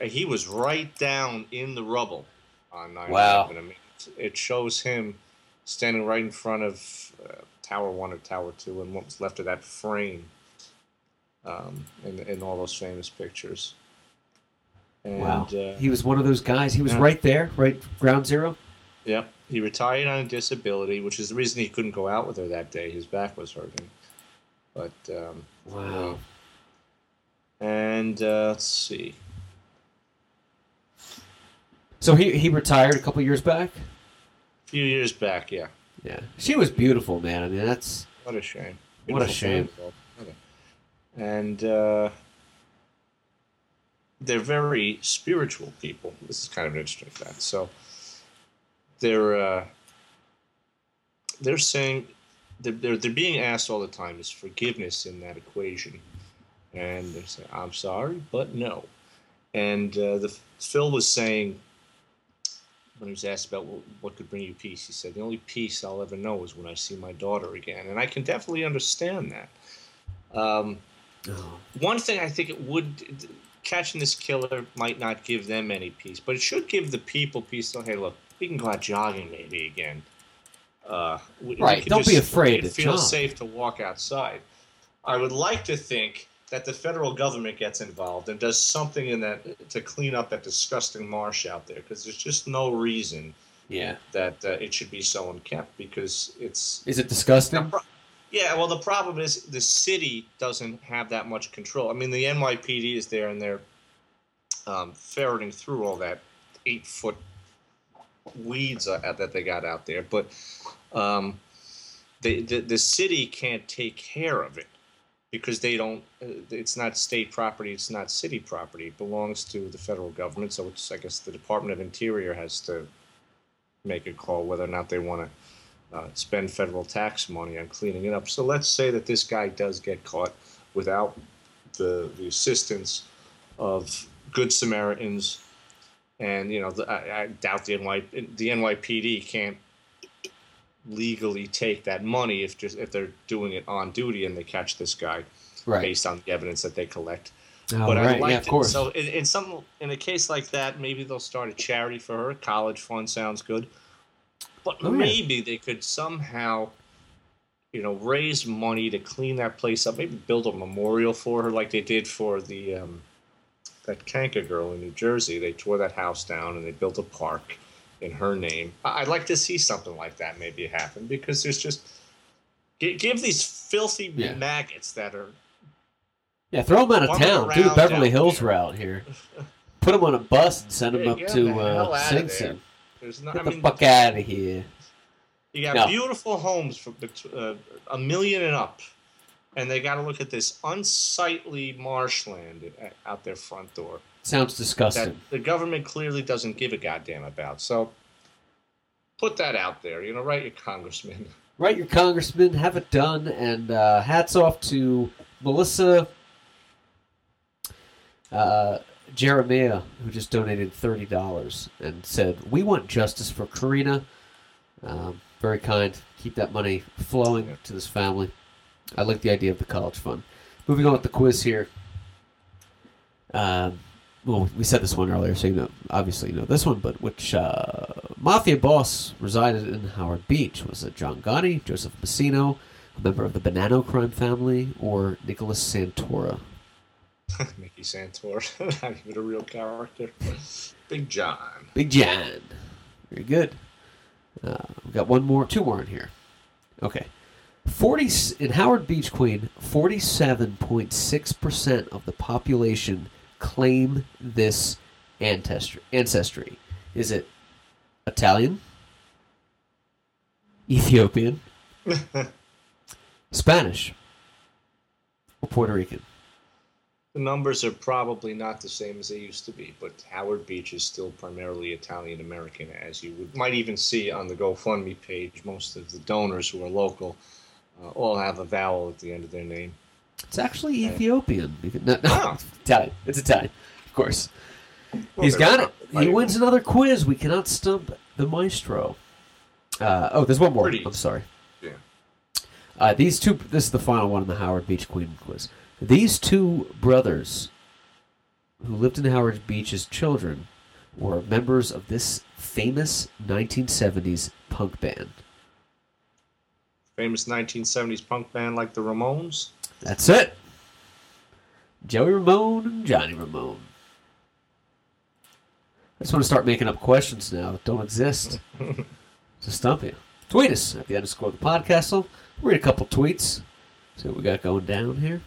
[SPEAKER 2] He was right down in the rubble on 9/11.
[SPEAKER 1] Wow.
[SPEAKER 2] I mean, it- shows him standing right in front of uh, Tower One or Tower Two, and what was left of that frame. Um, in, in all those famous pictures. And,
[SPEAKER 1] Wow,
[SPEAKER 2] Uh,
[SPEAKER 1] he was one of those guys. He was
[SPEAKER 2] yeah.
[SPEAKER 1] right there, right ground zero.
[SPEAKER 2] Yep. He retired on a disability, which is the reason he couldn't go out with her that day. His back was hurting. But um,
[SPEAKER 1] Wow.
[SPEAKER 2] and uh, let's see.
[SPEAKER 1] So he he retired a couple years back.
[SPEAKER 2] A few years back, yeah.
[SPEAKER 1] Yeah, she was beautiful, man. I mean, that's
[SPEAKER 2] What a shame.
[SPEAKER 1] What a shame.
[SPEAKER 2] Okay. And uh, they're very spiritual people. This is kind of an interesting fact. So they're uh, they're saying they're, they're, they're being asked all the time is forgiveness in that equation, and they're saying I'm sorry, but no. And uh, the Phil was saying when he was asked about what, what could bring you peace, he said the only peace I'll ever know is when I see my daughter again, and I can definitely understand that. Um,
[SPEAKER 1] Oh.
[SPEAKER 2] one thing I think it would catching this killer might not give them any peace, but it should give the people peace. So hey, look, we can go out jogging maybe again. Uh, we, we
[SPEAKER 1] Right,
[SPEAKER 2] can
[SPEAKER 1] don't be afraid
[SPEAKER 2] It feels safe to walk outside. I would like to think that the federal government gets involved and does something in that to clean up that disgusting marsh out there, because there's just no reason
[SPEAKER 1] Yeah.
[SPEAKER 2] that uh, it should be so unkept because it's
[SPEAKER 1] Is it disgusting?
[SPEAKER 2] pro- Yeah, well, the problem is the city doesn't have that much control. I mean, the NYPD is there and they're um, ferreting through all that eight foot weeds uh, that they got out there, but um, the, the the city can't take care of it because they don't. Uh, it's not state property. It's not city property. It belongs to the federal government. So it's I guess the Department of Interior has to make a call whether or not they want to uh, spend federal tax money on cleaning it up. So let's say that this guy does get caught without the the assistance of good Samaritans, and you know the, I, I doubt the NY the NYPD can't legally take that money if just if they're doing it on duty and they catch this guy
[SPEAKER 1] Right.
[SPEAKER 2] based on the evidence that they collect.
[SPEAKER 1] Oh,
[SPEAKER 2] but
[SPEAKER 1] right.
[SPEAKER 2] I'd like
[SPEAKER 1] yeah, of course.
[SPEAKER 2] So in, in some in a case like that, maybe they'll start a charity for her. College fund sounds good, but
[SPEAKER 1] Oh, yeah.
[SPEAKER 2] maybe they could somehow, you know, raise money to clean that place up. Maybe build a memorial for her, like they did for the um, that Kanka girl in New Jersey. They tore that house down and they built a park in her name. I'd like to see something like that maybe happen because there's just gi- give these filthy
[SPEAKER 1] Yeah.
[SPEAKER 2] maggots that are
[SPEAKER 1] yeah, throw them out of town. Do the Beverly Hills
[SPEAKER 2] here.
[SPEAKER 1] route here. Put them on a bus and send them
[SPEAKER 2] Yeah,
[SPEAKER 1] up to
[SPEAKER 2] the
[SPEAKER 1] uh, Sing. Sing.
[SPEAKER 2] there's not.
[SPEAKER 1] Get
[SPEAKER 2] I
[SPEAKER 1] the
[SPEAKER 2] mean,
[SPEAKER 1] fuck out of here.
[SPEAKER 2] You got
[SPEAKER 1] No.
[SPEAKER 2] beautiful homes for bet- uh, a million and up, and they got to look at this unsightly marshland out their front door
[SPEAKER 1] Sounds
[SPEAKER 2] that
[SPEAKER 1] disgusting.
[SPEAKER 2] the government clearly doesn't give a goddamn about. So put that out there. You know, write your congressman.
[SPEAKER 1] Write your congressman, have it done, and uh, hats off to Melissa uh, Jeremiah, who just donated thirty dollars and said, "We want justice for Karina." Um, very kind. Keep that money flowing
[SPEAKER 2] Yeah.
[SPEAKER 1] to this family. I like the idea of the college fund. Moving on with the quiz here. Um, well, we said this one earlier, so you know, obviously you know this one. But which uh, mafia boss resided in Howard Beach? Was it John Gotti, Joseph Massino, a member of the Bonanno crime family, or Nicholas Santora?
[SPEAKER 2] Mickey Santor, not even a real character. Big John.
[SPEAKER 1] Big John. Very good. Uh, we've got one more, two more in here. Okay. 40 s- in Howard Beach, Queen, 47.6% of the population claim this ancestry. ancestry. Is it Italian? Ethiopian? Spanish? Or Puerto Rican?
[SPEAKER 2] The numbers are probably not the same as they used to be, but Howard Beach is still primarily Italian American, as you would, might even see on the GoFundMe page. Most of the donors who are local uh, all have a vowel at the end of their name.
[SPEAKER 1] It's actually Ethiopian. No, no, it's Italian. It's Italian, of course.
[SPEAKER 2] Well,
[SPEAKER 1] He's got it. He wins another quiz. We cannot stump the maestro. Uh, oh, there's one more.
[SPEAKER 2] Pretty
[SPEAKER 1] I'm sorry.
[SPEAKER 2] Yeah.
[SPEAKER 1] Uh, these two. This is the final one in the Howard Beach Queen quiz. These two brothers, who lived in Howard Beach as children, were members of this famous 1970s punk band.
[SPEAKER 2] Famous 1970s punk band like the Ramones.
[SPEAKER 1] That's it. Joey Ramone and Johnny Ramone. I just want to start making up questions now that don't exist to stump you. Tweet us at the underscore the podcast. Read a couple tweets. See what we got going down here.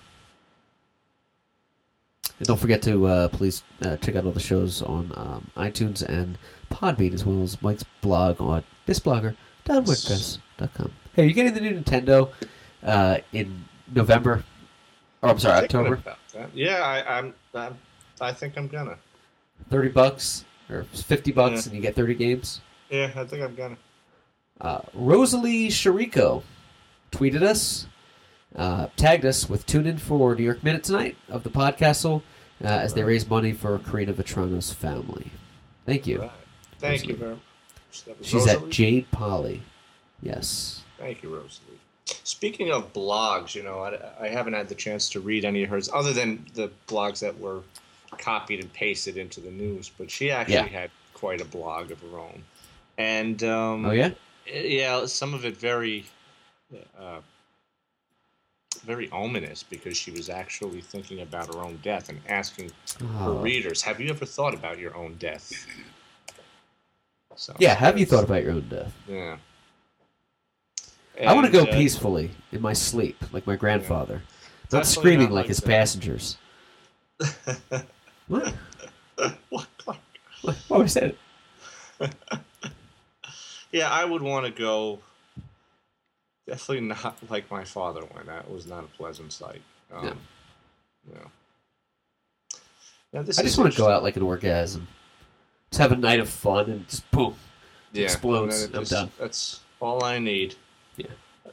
[SPEAKER 1] And don't forget to uh, please uh, check out all the shows on um, iTunes and Podbean as well as Mike's blog on thisblogger.wordpress.com. Hey, are you getting the new Nintendo uh, in November? Or I'm sorry, October.
[SPEAKER 2] Yeah, I, I'm, I'm. I think I'm gonna.
[SPEAKER 1] Thirty bucks or fifty bucks,
[SPEAKER 2] Yeah.
[SPEAKER 1] and you get thirty games.
[SPEAKER 2] Yeah, I think I'm gonna.
[SPEAKER 1] Uh, Rosalie Shariko tweeted us, uh, tagged us with tune in for New York Minute tonight of the Podcastle uh, as they raise money for Karina Vetrano's family. Thank you.
[SPEAKER 2] Right. Thank you very much.
[SPEAKER 1] She's at Jade Polly. Yes.
[SPEAKER 2] Thank you, Rosalie. Speaking of blogs, you know, I, I haven't had the chance to read any of hers other than the blogs that were copied and pasted into the news. But she actually
[SPEAKER 1] Yeah.
[SPEAKER 2] had quite a blog of her own, and um,
[SPEAKER 1] Oh, yeah?
[SPEAKER 2] yeah, some of it very, uh, very ominous because she was actually thinking about her own death and asking her
[SPEAKER 1] Oh.
[SPEAKER 2] readers, "Have you ever thought about your own death?" So
[SPEAKER 1] Yeah, have you thought about your own death?
[SPEAKER 2] Yeah.
[SPEAKER 1] I want to go
[SPEAKER 2] uh,
[SPEAKER 1] peacefully in my sleep, like my grandfather. Not screaming
[SPEAKER 2] not
[SPEAKER 1] like
[SPEAKER 2] like
[SPEAKER 1] his passengers. What?
[SPEAKER 2] what?
[SPEAKER 1] What? What was that?
[SPEAKER 2] Yeah, I would want to go. Definitely not like my father went. That was not a pleasant sight. Um,
[SPEAKER 1] No.
[SPEAKER 2] no. Now, this
[SPEAKER 1] I just want to go out like an orgasm. Just have a night of fun and just boom.
[SPEAKER 2] Yeah,
[SPEAKER 1] explodes.
[SPEAKER 2] and
[SPEAKER 1] I'm
[SPEAKER 2] just-
[SPEAKER 1] done.
[SPEAKER 2] That's all I need.
[SPEAKER 1] Yeah.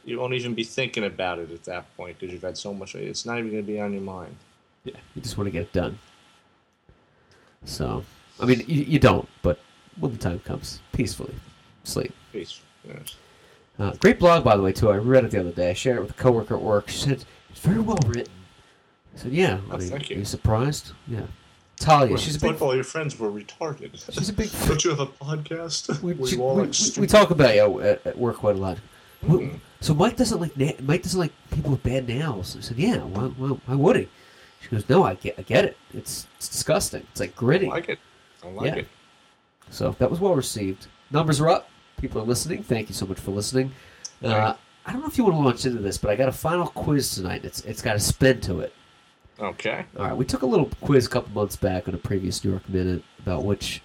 [SPEAKER 2] You won't even be thinking about it at that point because you've had so much. It's not even going to be on your mind.
[SPEAKER 1] Yeah, you just want to get it done. So, I mean, you, you don't, but when the time comes, peacefully sleep.
[SPEAKER 2] Peace. Yes.
[SPEAKER 1] Uh, great blog, by the way, too. I read it the other day. I shared it with a coworker at work. She said it's very well written. I said, "Yeah." I
[SPEAKER 2] Oh,
[SPEAKER 1] mean,
[SPEAKER 2] thank you.
[SPEAKER 1] Are you surprised? Yeah. Talia, she's a big.
[SPEAKER 2] all your friends were retarded.
[SPEAKER 1] She's a big.
[SPEAKER 2] Don't you have a podcast?
[SPEAKER 1] We, we, we- we talk about you at, at work quite a lot. Well, So Mike doesn't like na- Mike doesn't like people with bad nails. I said, "Yeah, why, why, why would he?" She goes, "No, I get, I get it. It's, it's disgusting. It's like gritty.
[SPEAKER 2] I like it. I like
[SPEAKER 1] Yeah.
[SPEAKER 2] it.
[SPEAKER 1] So that was well received. Numbers are up. People are listening. Thank you so much for listening. Uh,
[SPEAKER 2] Right.
[SPEAKER 1] I don't know if you want to launch into this, but I got a final quiz tonight. It's it's got a spin to it.
[SPEAKER 2] Okay.
[SPEAKER 1] All right, we took a little quiz a couple months back on a previous New York Minute about which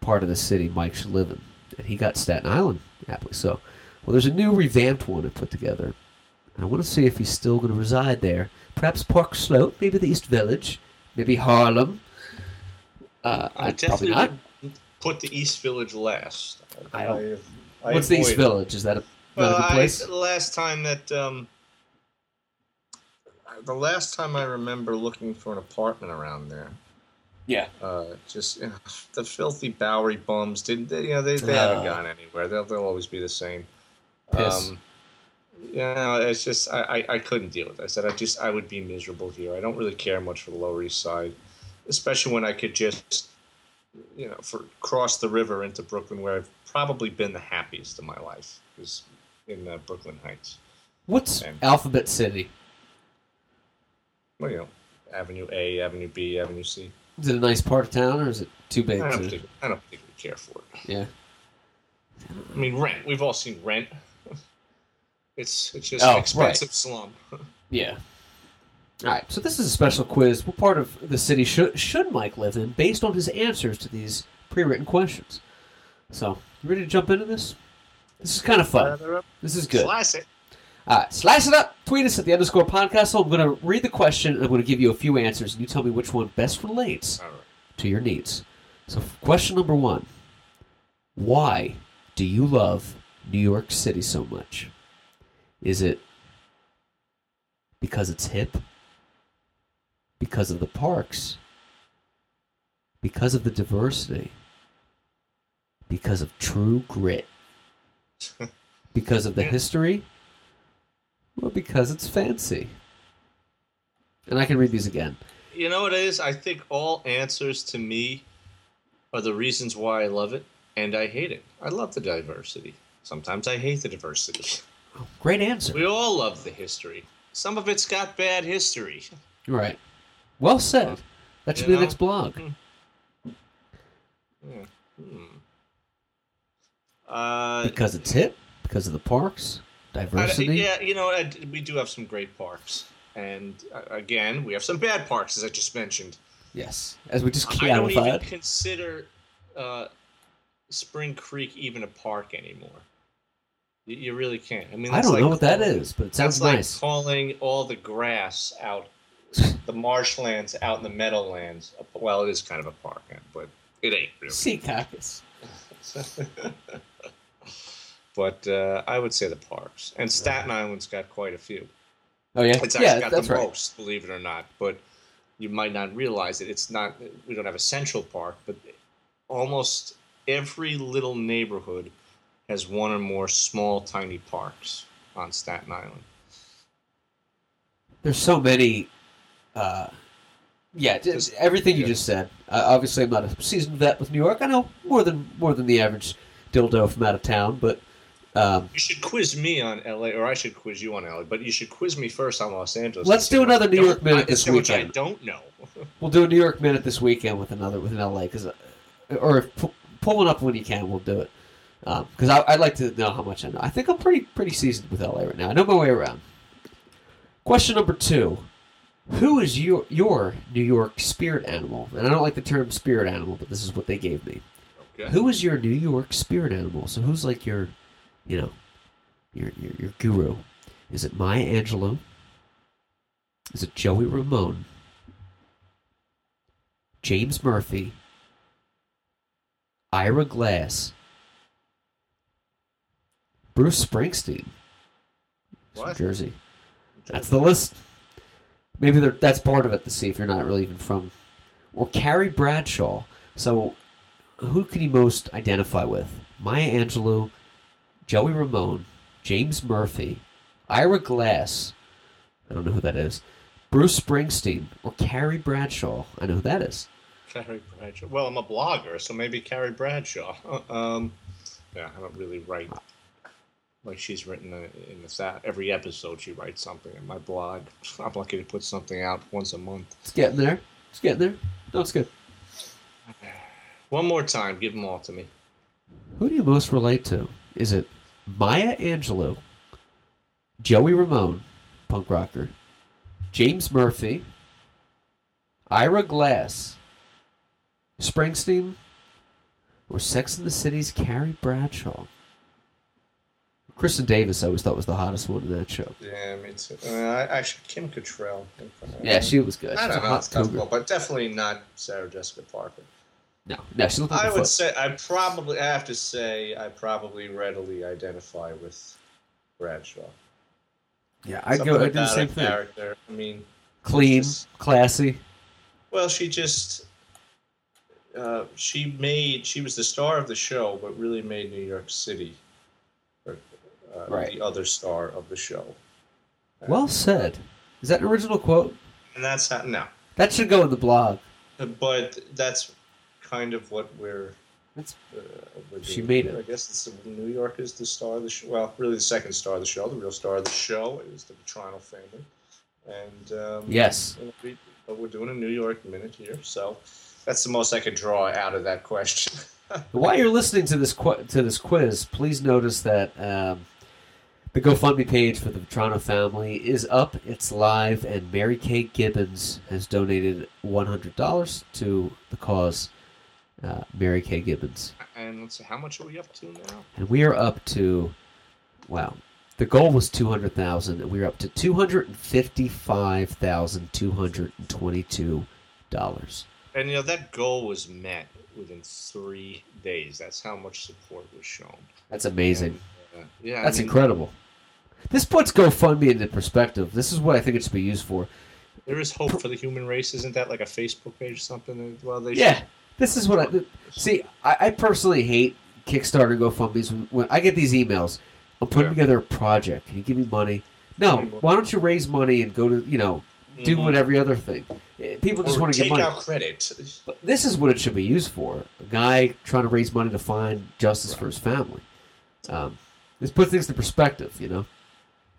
[SPEAKER 1] part of the city Mike should live in, and he got Staten Island, aptly so. Well, there's a new revamped one I put together. I want to see if he's still going to reside there. Perhaps Park Slope, maybe the East Village, maybe Harlem. Uh,
[SPEAKER 2] I
[SPEAKER 1] I, probably
[SPEAKER 2] definitely
[SPEAKER 1] not.
[SPEAKER 2] put the East Village last.
[SPEAKER 1] I don't-
[SPEAKER 2] I
[SPEAKER 1] What's the East
[SPEAKER 2] avoid-
[SPEAKER 1] Village? Is that a, not
[SPEAKER 2] Well,
[SPEAKER 1] a good
[SPEAKER 2] I,
[SPEAKER 1] place?
[SPEAKER 2] the last time that um, the last time I remember looking for an apartment around there,
[SPEAKER 1] yeah.
[SPEAKER 2] uh, just you know, the filthy Bowery bums didn't. They, you know, they, they haven't
[SPEAKER 1] Uh.
[SPEAKER 2] gone anywhere. They'll they'll always be the same.
[SPEAKER 1] Piss.
[SPEAKER 2] Um, know, it's just I, I, I couldn't deal with it. I said I just I would be miserable here. I don't really care much for the Lower East Side, especially when I could just you know for cross the river into Brooklyn, where I've probably been the happiest of my life, is in uh, Brooklyn Heights.
[SPEAKER 1] What's
[SPEAKER 2] And-
[SPEAKER 1] Alphabet City?
[SPEAKER 2] Well, you know, Avenue A, Avenue B, Avenue C.
[SPEAKER 1] Is it a nice part of town, or is it too big?
[SPEAKER 2] I don't,
[SPEAKER 1] To,
[SPEAKER 2] particularly, I don't particularly care for it.
[SPEAKER 1] yeah.
[SPEAKER 2] I mean, Rent. We've all seen Rent. It's it's just
[SPEAKER 1] Oh,
[SPEAKER 2] an
[SPEAKER 1] right.
[SPEAKER 2] expensive slum.
[SPEAKER 1] Yeah. All right. So this is a special quiz. What part of the city should should Mike live in, based on his answers to these pre-written questions? So, you ready to jump into this? This is kind of fun. This is good.
[SPEAKER 2] Slice it.
[SPEAKER 1] All right, slice it up. Tweet us at the underscore podcast. I'm going to read the question and I'm going to give you a few answers, and you tell me which one best relates
[SPEAKER 2] All right.
[SPEAKER 1] to your needs. So, question number one Why do you love New York City so much? Is it because it's hip? Because of the parks? Because of the diversity? Because of true grit? Because of the history? Well, because it's fancy. And I can read these again.
[SPEAKER 2] You know what it is? I think all answers to me are the reasons why I love it and I hate it. I love the diversity. Sometimes I hate the diversity.
[SPEAKER 1] Oh, great answer.
[SPEAKER 2] We all love the history. Some of it's got bad history.
[SPEAKER 1] Right. Well said. That should
[SPEAKER 2] You
[SPEAKER 1] be the next blog.
[SPEAKER 2] Yeah. Hmm. Uh,
[SPEAKER 1] Because it's hip, because of the parks,
[SPEAKER 2] I-
[SPEAKER 1] diversity.
[SPEAKER 2] yeah, you know, I, we do have some great parks. And uh, again, we have some bad parks, as I just mentioned.
[SPEAKER 1] Yes. As we just clarified.
[SPEAKER 2] I don't even consider uh, Spring Creek even a park anymore. You, you really can't. I mean,
[SPEAKER 1] I don't
[SPEAKER 2] like
[SPEAKER 1] know what that
[SPEAKER 2] calling-
[SPEAKER 1] is, but it sounds
[SPEAKER 2] like
[SPEAKER 1] nice.
[SPEAKER 2] calling all the grass out, the marshlands out in the meadowlands. Well, it is kind of a park, but it ain't really.
[SPEAKER 1] Secaucus.
[SPEAKER 2] but uh, I would say the parks. And Staten Island's got quite a few.
[SPEAKER 1] Oh yeah,
[SPEAKER 2] It's actually
[SPEAKER 1] yeah,
[SPEAKER 2] got the
[SPEAKER 1] right.
[SPEAKER 2] most, believe it or not. But you might not realize it. It's not. We don't have a central park, but almost every little neighborhood has one or more small, tiny parks on Staten Island.
[SPEAKER 1] There's so many. Uh, yeah, just everything you just said. Uh, obviously, I'm not a seasoned vet with New York. I know more than more than the average dildo from out of town, but um,
[SPEAKER 2] You should quiz me on LA, or I should quiz you on LA. But you should quiz me first on Los Angeles.
[SPEAKER 1] Let's do another New York minute this
[SPEAKER 2] much I don't know.
[SPEAKER 1] we'll do a New York minute this weekend with another with an LA because, or if pu- pull one up when you can, we'll do it. Um, because I I'd like to know how much I know. I think I'm pretty pretty seasoned with LA right now. I know my way around. Question number two: Who is your your New York spirit animal? And I don't like the term spirit animal, but this is what they gave me.
[SPEAKER 2] Okay.
[SPEAKER 1] Who is your New York spirit animal? So who's like your, you know, your your, your guru? Is it Maya Angelou? Is it Joey Ramone? James Murphy? Ira Glass? Bruce Springsteen? From Jersey. That's the list. Maybe that's part of it to see if you're not really even from. Or Carrie Bradshaw. So, who can you most identify with? Maya Angelou, Joey Ramone, James Murphy, Ira Glass. I don't know who that is. Bruce Springsteen or Carrie Bradshaw. I know who that is.
[SPEAKER 2] Carrie Bradshaw. Well, I'm a blogger, so maybe Carrie Bradshaw. Um, yeah, I don't really write like she's written in the every episode. She writes something in my blog. I'm lucky to put something out once a month.
[SPEAKER 1] It's getting there. It's getting there. No, it's good.
[SPEAKER 2] One more time, give them all to me.
[SPEAKER 1] Who do you most relate to? Is it Maya Angelou, Joey Ramone, punk rocker, James Murphy, Ira Glass, Springsteen, or Sex in the City's Carrie Bradshaw? Kristin Davis, I always thought was the hottest one in that show.
[SPEAKER 2] Yeah, me too. Uh, I- actually, Kim Cattrall.
[SPEAKER 1] Yeah, she was good.
[SPEAKER 2] I
[SPEAKER 1] She's
[SPEAKER 2] don't know.
[SPEAKER 1] hot
[SPEAKER 2] It's tough,
[SPEAKER 1] cougar.
[SPEAKER 2] but definitely not Sarah Jessica Parker.
[SPEAKER 1] No, no, she looked like
[SPEAKER 2] I
[SPEAKER 1] a
[SPEAKER 2] would
[SPEAKER 1] foot.
[SPEAKER 2] say I probably I have to say I probably readily identify with Bradshaw.
[SPEAKER 1] Yeah, I
[SPEAKER 2] Something
[SPEAKER 1] go. I do the same thing.
[SPEAKER 2] Character. I mean,
[SPEAKER 1] Clean,
[SPEAKER 2] Just-
[SPEAKER 1] classy.
[SPEAKER 2] well, she just uh, she made she was the star of the show, but really made New York City
[SPEAKER 1] Right.
[SPEAKER 2] the other star of the show.
[SPEAKER 1] Well said. Is that an original quote?
[SPEAKER 2] And that's how no,
[SPEAKER 1] That should go in the blog.
[SPEAKER 2] but that's kind of what we're.
[SPEAKER 1] That's
[SPEAKER 2] Uh, we're
[SPEAKER 1] She made
[SPEAKER 2] here.
[SPEAKER 1] it.
[SPEAKER 2] I guess it's, New York is the star of the show. Well, really, the second star of the show. The real star of the show is the Vetrano family, and um,
[SPEAKER 1] yes.
[SPEAKER 2] we- but we're doing a New York minute here, so that's the most I could draw out of that question.
[SPEAKER 1] While you're listening to this qu- to this quiz, please notice that um, the GoFundMe page for the Vetrano family is up. It's live, and Mary Kay Gibbons has donated one hundred dollars to the cause. Uh, Mary Kay Gibbons,
[SPEAKER 2] and let's see, how much are we up to now?
[SPEAKER 1] and we are up to wow. The goal was two hundred thousand, and we're up to two hundred and fifty-five thousand two hundred and twenty-two dollars.
[SPEAKER 2] And you know that goal was met within three days. That's how much support was shown.
[SPEAKER 1] That's amazing.
[SPEAKER 2] And, yeah, I
[SPEAKER 1] That's
[SPEAKER 2] mean,
[SPEAKER 1] incredible. This puts GoFundMe into perspective. This is what I think it should be used for.
[SPEAKER 2] There is hope for the human race. Isn't that like a Facebook page or something? Well, they
[SPEAKER 1] Yeah, this is what I see. I, I personally hate Kickstarter GoFundMe's. When, when I get these emails, I'm putting
[SPEAKER 2] Yeah.
[SPEAKER 1] together a project. Can you give me money? No. Why don't you raise money and go to you know do
[SPEAKER 2] Mhm.
[SPEAKER 1] what every other thing? Eh, People just
[SPEAKER 2] Or
[SPEAKER 1] want to get
[SPEAKER 2] take
[SPEAKER 1] money.
[SPEAKER 2] out credit.
[SPEAKER 1] But this is what it should be used for. A guy trying to raise money to find justice for his family. Um, this puts things to perspective. You know.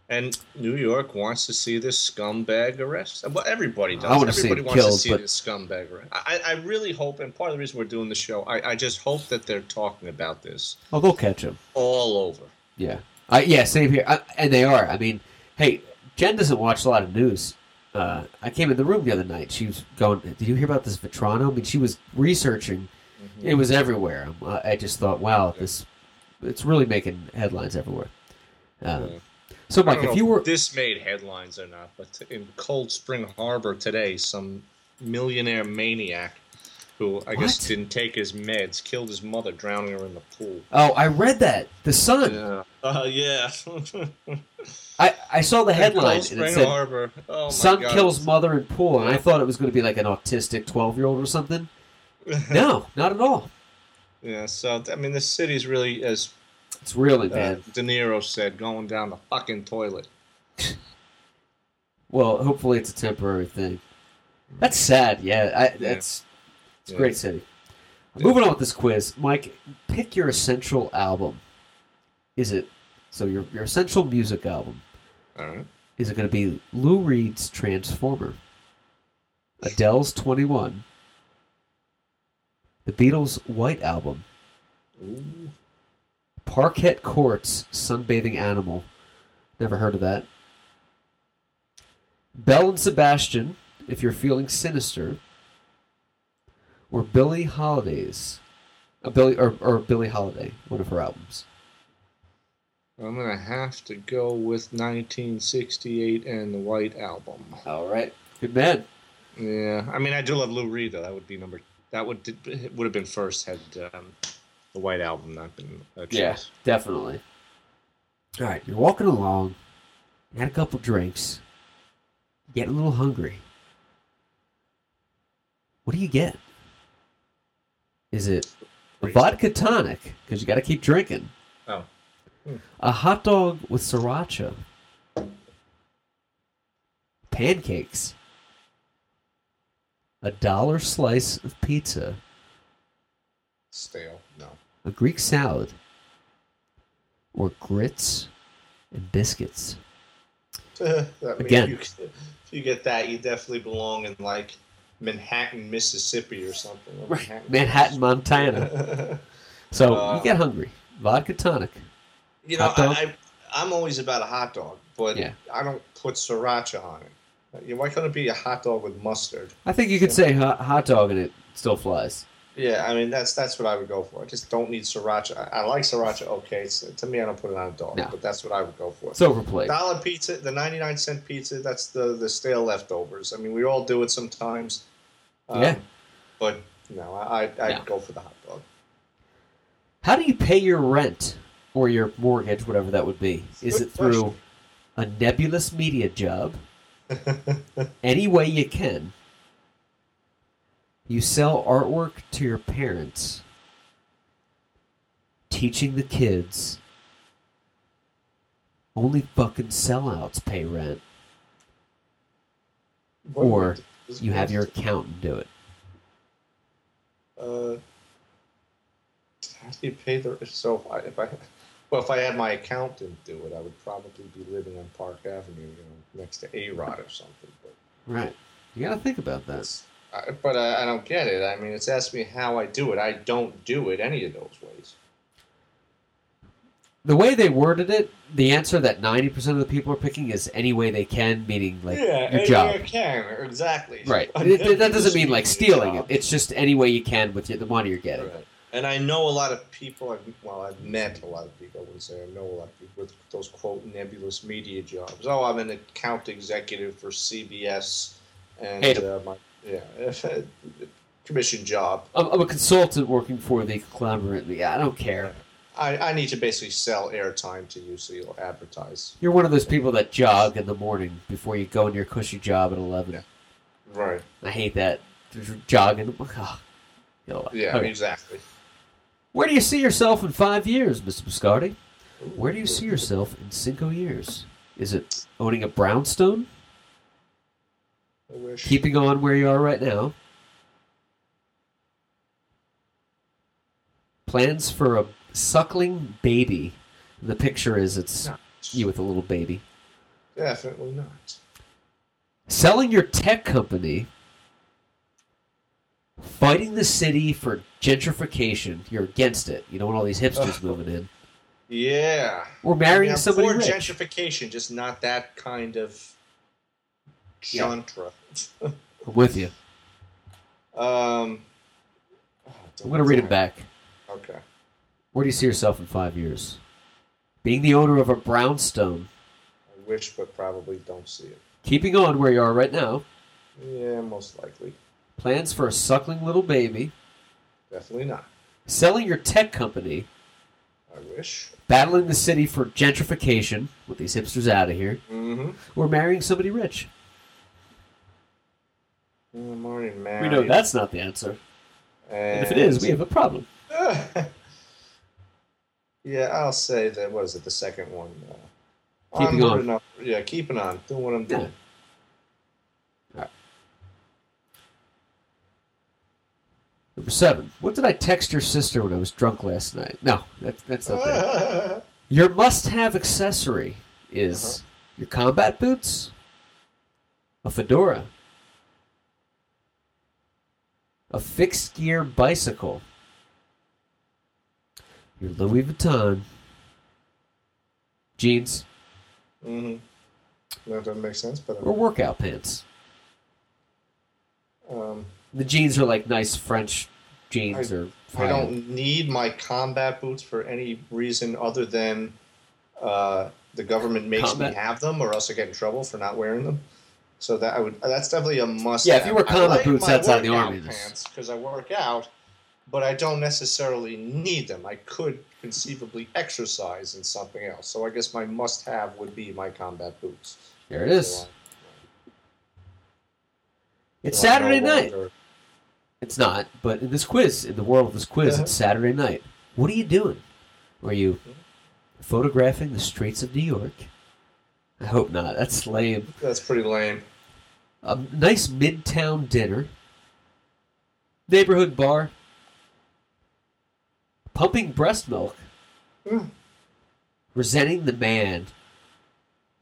[SPEAKER 2] And New York wants to see this scumbag arrested. Well, everybody does.
[SPEAKER 1] I
[SPEAKER 2] everybody wants
[SPEAKER 1] killed,
[SPEAKER 2] to see
[SPEAKER 1] but-
[SPEAKER 2] this scumbag arrested. I, I really hope, and part of the reason we're doing the show, I, I just hope that they're talking about this
[SPEAKER 1] Oh, they'll catch him.
[SPEAKER 2] all over.
[SPEAKER 1] Yeah. I yeah, same here. I, and they are. I mean, hey, Jen doesn't watch a lot of news. Uh, I came in the room the other night. She was going, Did you hear about this Vetrano? I mean, she was researching. It was everywhere. Uh, I just thought, wow, this it's really making headlines everywhere. Uh,
[SPEAKER 2] Yeah.
[SPEAKER 1] So,
[SPEAKER 2] I
[SPEAKER 1] Mike, if you were.
[SPEAKER 2] this made headlines or not, but in Cold Spring Harbor today, some millionaire maniac who I guess didn't take his meds, killed his mother, drowning her in the pool.
[SPEAKER 1] Oh, I read that. The Sun.
[SPEAKER 2] Yeah. Uh, yeah.
[SPEAKER 1] I, I saw the headline
[SPEAKER 2] Cold
[SPEAKER 1] and it said
[SPEAKER 2] Harbor. Oh
[SPEAKER 1] son
[SPEAKER 2] God.
[SPEAKER 1] kills mother in pool, and I thought it was going to be like an autistic twelve year old or something. No, not at all.
[SPEAKER 2] Yeah. So I mean, the city's really, as
[SPEAKER 1] It's really
[SPEAKER 2] uh,
[SPEAKER 1] bad.
[SPEAKER 2] De Niro said, going down the fucking toilet.
[SPEAKER 1] Well, hopefully it's a temporary thing. That's sad. Yeah, I, that's it's a
[SPEAKER 2] Yeah.
[SPEAKER 1] great city.
[SPEAKER 2] Yeah.
[SPEAKER 1] Moving on with this quiz, Mike. Pick your essential album. Is it so? Your your essential music album
[SPEAKER 2] All right.
[SPEAKER 1] is it going to be Lou Reed's Transformer, Adele's Twenty One, the Beatles' White Album,
[SPEAKER 2] Ooh.
[SPEAKER 1] Parquet Courts' Sunbathing Animal. Never heard of that. Belle and Sebastian, if you're feeling sinister. Or Billie Holiday's. Billy or, or Billie Holiday, one of her albums.
[SPEAKER 2] I'm gonna have to go with 1968 and the White Album.
[SPEAKER 1] All right. Good man.
[SPEAKER 2] Yeah, I mean, I do love Lou Reed though. That would be number. That would would have been first had um, the White Album not been a choice.
[SPEAKER 1] Yeah, definitely. All right, you're walking along, had a couple drinks, getting a little hungry. What do you get? Is it a vodka tonic because you got to keep drinking?
[SPEAKER 2] Oh. Hmm.
[SPEAKER 1] A hot dog with sriracha, pancakes, a dollar slice of pizza,
[SPEAKER 2] Stale. No.
[SPEAKER 1] a Greek salad, or grits and biscuits. Again.
[SPEAKER 2] you, if you get that, you definitely belong in like Manhattan, Mississippi, or something. or
[SPEAKER 1] Manhattan, Montana. So
[SPEAKER 2] Uh,
[SPEAKER 1] you get hungry. Vodka tonic.
[SPEAKER 2] You know, I, I, I'm always about a hot dog, but
[SPEAKER 1] Yeah.
[SPEAKER 2] I don't put sriracha on it. Know, Why couldn't it be a hot dog with mustard?
[SPEAKER 1] I think you could say hot, hot dog and it still flies.
[SPEAKER 2] Yeah, I mean that's that's what I would go for. I just don't need sriracha. I, I like sriracha. Okay, it's, to me, I don't put it on a dog,
[SPEAKER 1] No.
[SPEAKER 2] but that's what I would go for.
[SPEAKER 1] It's overplayed.
[SPEAKER 2] Dollar pizza, the ninety-nine cent pizza. That's the the stale leftovers. I mean, we all do it sometimes. Um,
[SPEAKER 1] Yeah.
[SPEAKER 2] But no, I I I'd
[SPEAKER 1] No.
[SPEAKER 2] go for the hot dog.
[SPEAKER 1] How do you pay your rent or your mortgage, whatever that would be? Is
[SPEAKER 2] Good
[SPEAKER 1] it through a nebulous media job? Any way you can. You sell artwork to your parents. Teaching the kids. Only fucking sellouts pay rent.
[SPEAKER 2] What
[SPEAKER 1] Or You have your accountant do it.
[SPEAKER 2] Uh, how do you pay the? So if I, if I, well, if I had my accountant do it, I would probably be living on Park Avenue, you know, next to A Rod or something. But
[SPEAKER 1] Right. You gotta think about that.
[SPEAKER 2] I, but I, I don't get it. I mean, it's asking me how I do it. I don't do it any of those ways.
[SPEAKER 1] The way they worded it, the answer that 90% of the people are picking is any way they can, meaning like
[SPEAKER 2] yeah,
[SPEAKER 1] your
[SPEAKER 2] any
[SPEAKER 1] job.
[SPEAKER 2] way I can exactly.
[SPEAKER 1] Right. It, it- that doesn't mean like stealing it. It's just any way you can with your, the money you're getting.
[SPEAKER 2] Right. And I know a lot of people. I've, well, I've met a lot of people. I wouldn't say I know a lot of people with those quote nebulous media jobs. Oh, I'm an account executive for CBS, and
[SPEAKER 1] 'em.
[SPEAKER 2] uh, my yeah, commission job.
[SPEAKER 1] I'm, I'm a consultant working for the conglomerate. Yeah, I don't care.
[SPEAKER 2] I, I need to basically sell airtime to you, so you'll advertise.
[SPEAKER 1] You're one of those people that jog in the morning before you go into your cushy job at 11.
[SPEAKER 2] Yeah. Right.
[SPEAKER 1] I hate that. Just Jogging. Oh.
[SPEAKER 2] Yeah.
[SPEAKER 1] Okay.
[SPEAKER 2] Exactly.
[SPEAKER 1] Where do you see yourself in five years, Mr. Biscardi? Where do you see yourself in cinco years? Is it owning a brownstone?
[SPEAKER 2] I wish.
[SPEAKER 1] Keeping on where you are right now? Plans for a suckling baby. The picture is it's
[SPEAKER 2] No.
[SPEAKER 1] you with a little baby.
[SPEAKER 2] Definitely not.
[SPEAKER 1] Selling your tech company. Fighting the city for gentrification. You're against it. You don't want all these hipsters
[SPEAKER 2] Ugh.
[SPEAKER 1] moving in.
[SPEAKER 2] Yeah.
[SPEAKER 1] Or marrying
[SPEAKER 2] Yeah,
[SPEAKER 1] somebody
[SPEAKER 2] for
[SPEAKER 1] rich.
[SPEAKER 2] gentrification, just not that kind of
[SPEAKER 1] Yeah. I'm with you.
[SPEAKER 2] Um, oh,
[SPEAKER 1] I'm going to read it back.
[SPEAKER 2] Okay.
[SPEAKER 1] Where do you see yourself in five years? Being the owner of a brownstone.
[SPEAKER 2] I wish, but probably don't see it.
[SPEAKER 1] Keeping on where you are right now.
[SPEAKER 2] Yeah, most likely.
[SPEAKER 1] Plans for a suckling little baby,
[SPEAKER 2] Definitely not.
[SPEAKER 1] selling your tech company,
[SPEAKER 2] I wish.
[SPEAKER 1] battling the city for gentrification with these hipsters out of here,
[SPEAKER 2] Mm-hmm.
[SPEAKER 1] or marrying somebody rich.
[SPEAKER 2] I'm already
[SPEAKER 1] We know that's not the answer. And if it is, we have a problem.
[SPEAKER 2] yeah, I'll say that. What is it? The second one. Uh,
[SPEAKER 1] Keeping on.
[SPEAKER 2] up- Yeah, keeping on. Doing what I'm doing.
[SPEAKER 1] Number seven. What did I text your sister when I was drunk last night? No, that's that's not that. Your must-have accessory is
[SPEAKER 2] Uh-huh.
[SPEAKER 1] your combat boots, a fedora, a fixed-gear bicycle, your Louis Vuitton jeans,
[SPEAKER 2] mm-hmm. That doesn't make sense, but
[SPEAKER 1] or workout pants.
[SPEAKER 2] um,
[SPEAKER 1] The jeans are like nice French jeans or
[SPEAKER 2] I don't need my combat boots for any reason other than uh, the government makes
[SPEAKER 1] Combat-
[SPEAKER 2] me have them, or else I get in trouble for not wearing them. So that I would. That's definitely a must. Have.
[SPEAKER 1] Yeah, if you wear combat boots that's outside the army,
[SPEAKER 2] pants because I work out, but I don't necessarily need them. I could conceivably exercise in something else. So I guess my must-have would be my combat boots.
[SPEAKER 1] There it is. It's
[SPEAKER 2] so I'm no
[SPEAKER 1] Saturday night.
[SPEAKER 2] longer-
[SPEAKER 1] It's not, but in this quiz, in the world of this quiz,
[SPEAKER 2] Uh-huh.
[SPEAKER 1] it's Saturday night. What are you doing? Are you photographing the streets of New York? I hope not. That's lame.
[SPEAKER 2] That's pretty lame.
[SPEAKER 1] A nice midtown dinner, neighborhood bar, pumping breast milk,
[SPEAKER 2] Hmm.
[SPEAKER 1] resenting the man,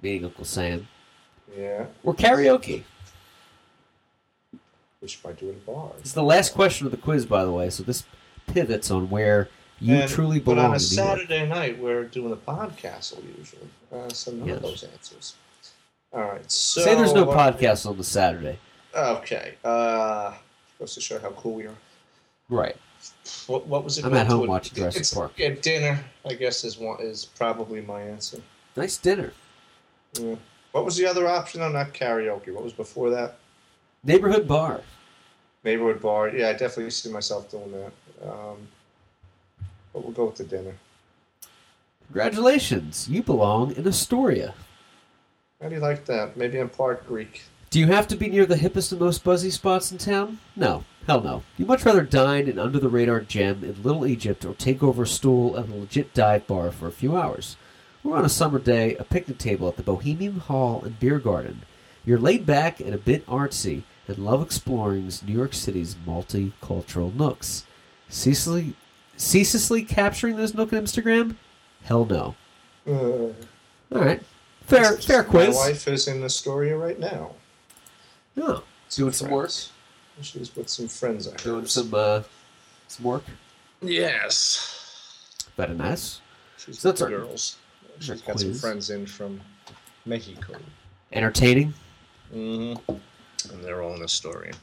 [SPEAKER 1] meaning Uncle Sam,
[SPEAKER 2] Yeah,
[SPEAKER 1] or karaoke.
[SPEAKER 2] Which might do it bars.
[SPEAKER 1] It's the last question of the quiz, by the way, so this pivots on where you
[SPEAKER 2] And-
[SPEAKER 1] truly
[SPEAKER 2] But on a Saturday night, we're doing a podcast usually. Uh, so none
[SPEAKER 1] Yes.
[SPEAKER 2] of those answers. All right. So
[SPEAKER 1] Say there's no
[SPEAKER 2] what-
[SPEAKER 1] podcast on the Saturday.
[SPEAKER 2] Okay. Uh, goes to show how cool we are.
[SPEAKER 1] Right.
[SPEAKER 2] What, what was it?
[SPEAKER 1] I'm at
[SPEAKER 2] to
[SPEAKER 1] home
[SPEAKER 2] a-
[SPEAKER 1] watching Jurassic
[SPEAKER 2] it's-
[SPEAKER 1] Park.
[SPEAKER 2] Yeah, dinner. I guess is one is probably my answer.
[SPEAKER 1] Nice dinner.
[SPEAKER 2] Yeah. What was the other option? Oh, not karaoke. What was before that?
[SPEAKER 1] Neighborhood bar.
[SPEAKER 2] Neighborhood bar. Yeah, I definitely see myself doing that. Um, but we'll go with the dinner.
[SPEAKER 1] Congratulations. You belong in Astoria.
[SPEAKER 2] How do you like that? Maybe I'm part Greek.
[SPEAKER 1] Do you have to be near the hippest and most buzzy spots in town? No. Hell no. You'd much rather dine in under the radar gem in Little Egypt or take over a stool at a legit dive bar for a few hours. Or on a summer day, a picnic table at the Bohemian Hall and Beer Garden. You're laid back and a bit artsy and love exploring New York City's multicultural nooks. Ceaselessly, ceaselessly capturing those nook on Instagram? Hell no.
[SPEAKER 2] Uh,
[SPEAKER 1] All right. Fair, fair quiz.
[SPEAKER 2] My wife is in Astoria right now.
[SPEAKER 1] Oh, doing some work.
[SPEAKER 2] She's with some friends. I heard.
[SPEAKER 1] Doing some uh, some work.
[SPEAKER 2] Yes.
[SPEAKER 1] Very nice.
[SPEAKER 2] She's
[SPEAKER 1] So
[SPEAKER 2] with
[SPEAKER 1] that's our-
[SPEAKER 2] girls. She's got some friends in from Mexico.
[SPEAKER 1] Entertaining.
[SPEAKER 2] Hmm And they're all in Astoria.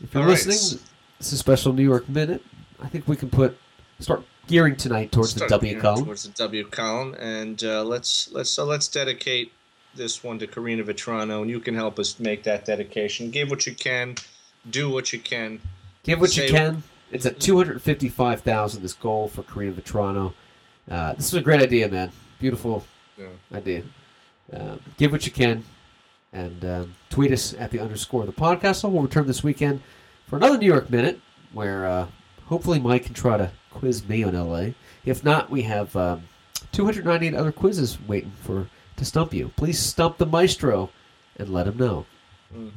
[SPEAKER 1] If you're
[SPEAKER 2] All right.
[SPEAKER 1] listening, this is a special New York minute. I think we can put start gearing tonight towards
[SPEAKER 2] Start
[SPEAKER 1] the W column.
[SPEAKER 2] Towards the W column, and uh, let's let's so let's dedicate this one to Karina Vetrano, and you can help us make that dedication. Give what you can, do what you can.
[SPEAKER 1] Give what you can. It's at two hundred fifty-five thousand. This goal for Karina Vetrano. Uh, this is a great idea, man. Beautiful
[SPEAKER 2] Yeah.
[SPEAKER 1] idea. Um, give what you can, and um, tweet us at the underscore the podcast. So we'll return this weekend for another New York minute, where uh, hopefully Mike can try to quiz me on LA. If not, we have um, 298 other quizzes waiting for to stump you. Please stump the maestro and let him know.
[SPEAKER 2] Mhm.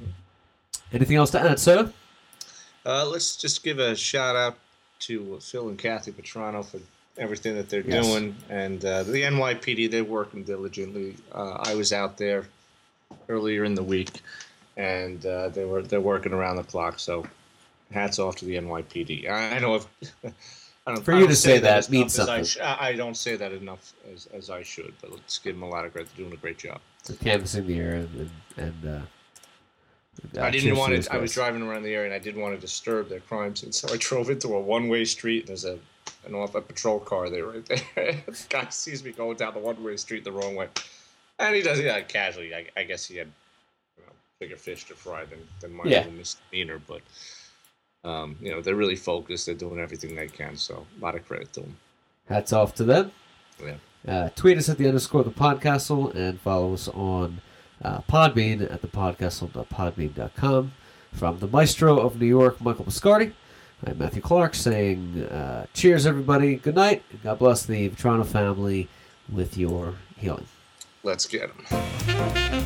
[SPEAKER 1] Anything else to add, sir?
[SPEAKER 2] Uh, let's just give a shout out to Phil and Kathy Vetrano for everything that they're
[SPEAKER 1] Yes.
[SPEAKER 2] doing, and uh, the NYPD. They're working diligently. Uh, I was out there earlier in the week, and uh, they were they're working around the clock. So, hats off to the NYPD. I, I know if. I don't,
[SPEAKER 1] For you
[SPEAKER 2] don't
[SPEAKER 1] to say that
[SPEAKER 2] as
[SPEAKER 1] means
[SPEAKER 2] as I
[SPEAKER 1] something.
[SPEAKER 2] sh- I, don't say that enough as, as I should, but let's give them a lot of credit. They're doing a great job.
[SPEAKER 1] For canvassing the area and, and, and uh, uh,
[SPEAKER 2] I didn't want to. I was driving around the area, and I didn't want to disturb their crime scene, so I drove into a one-way street. And There's a an off a patrol car there right there. the guy sees me going down the one-way street the wrong way, and he does. Yeah, casually. I, I guess he had you know, bigger fish to fry than than my
[SPEAKER 1] Yeah.
[SPEAKER 2] little misdemeanor. But um, you know, they're really focused. They're doing everything they can. So a lot of credit to them.
[SPEAKER 1] Hats off to them.
[SPEAKER 2] Yeah.
[SPEAKER 1] Uh, tweet us at the underscore the podcastle and follow us on uh, Podbean at the podcastle.podbean.com. From the maestro of New York, Michael Biscardi, I'm Matthew Clark saying uh, cheers, everybody. Good night. God bless the Vetrano family with your healing.
[SPEAKER 2] Let's get them.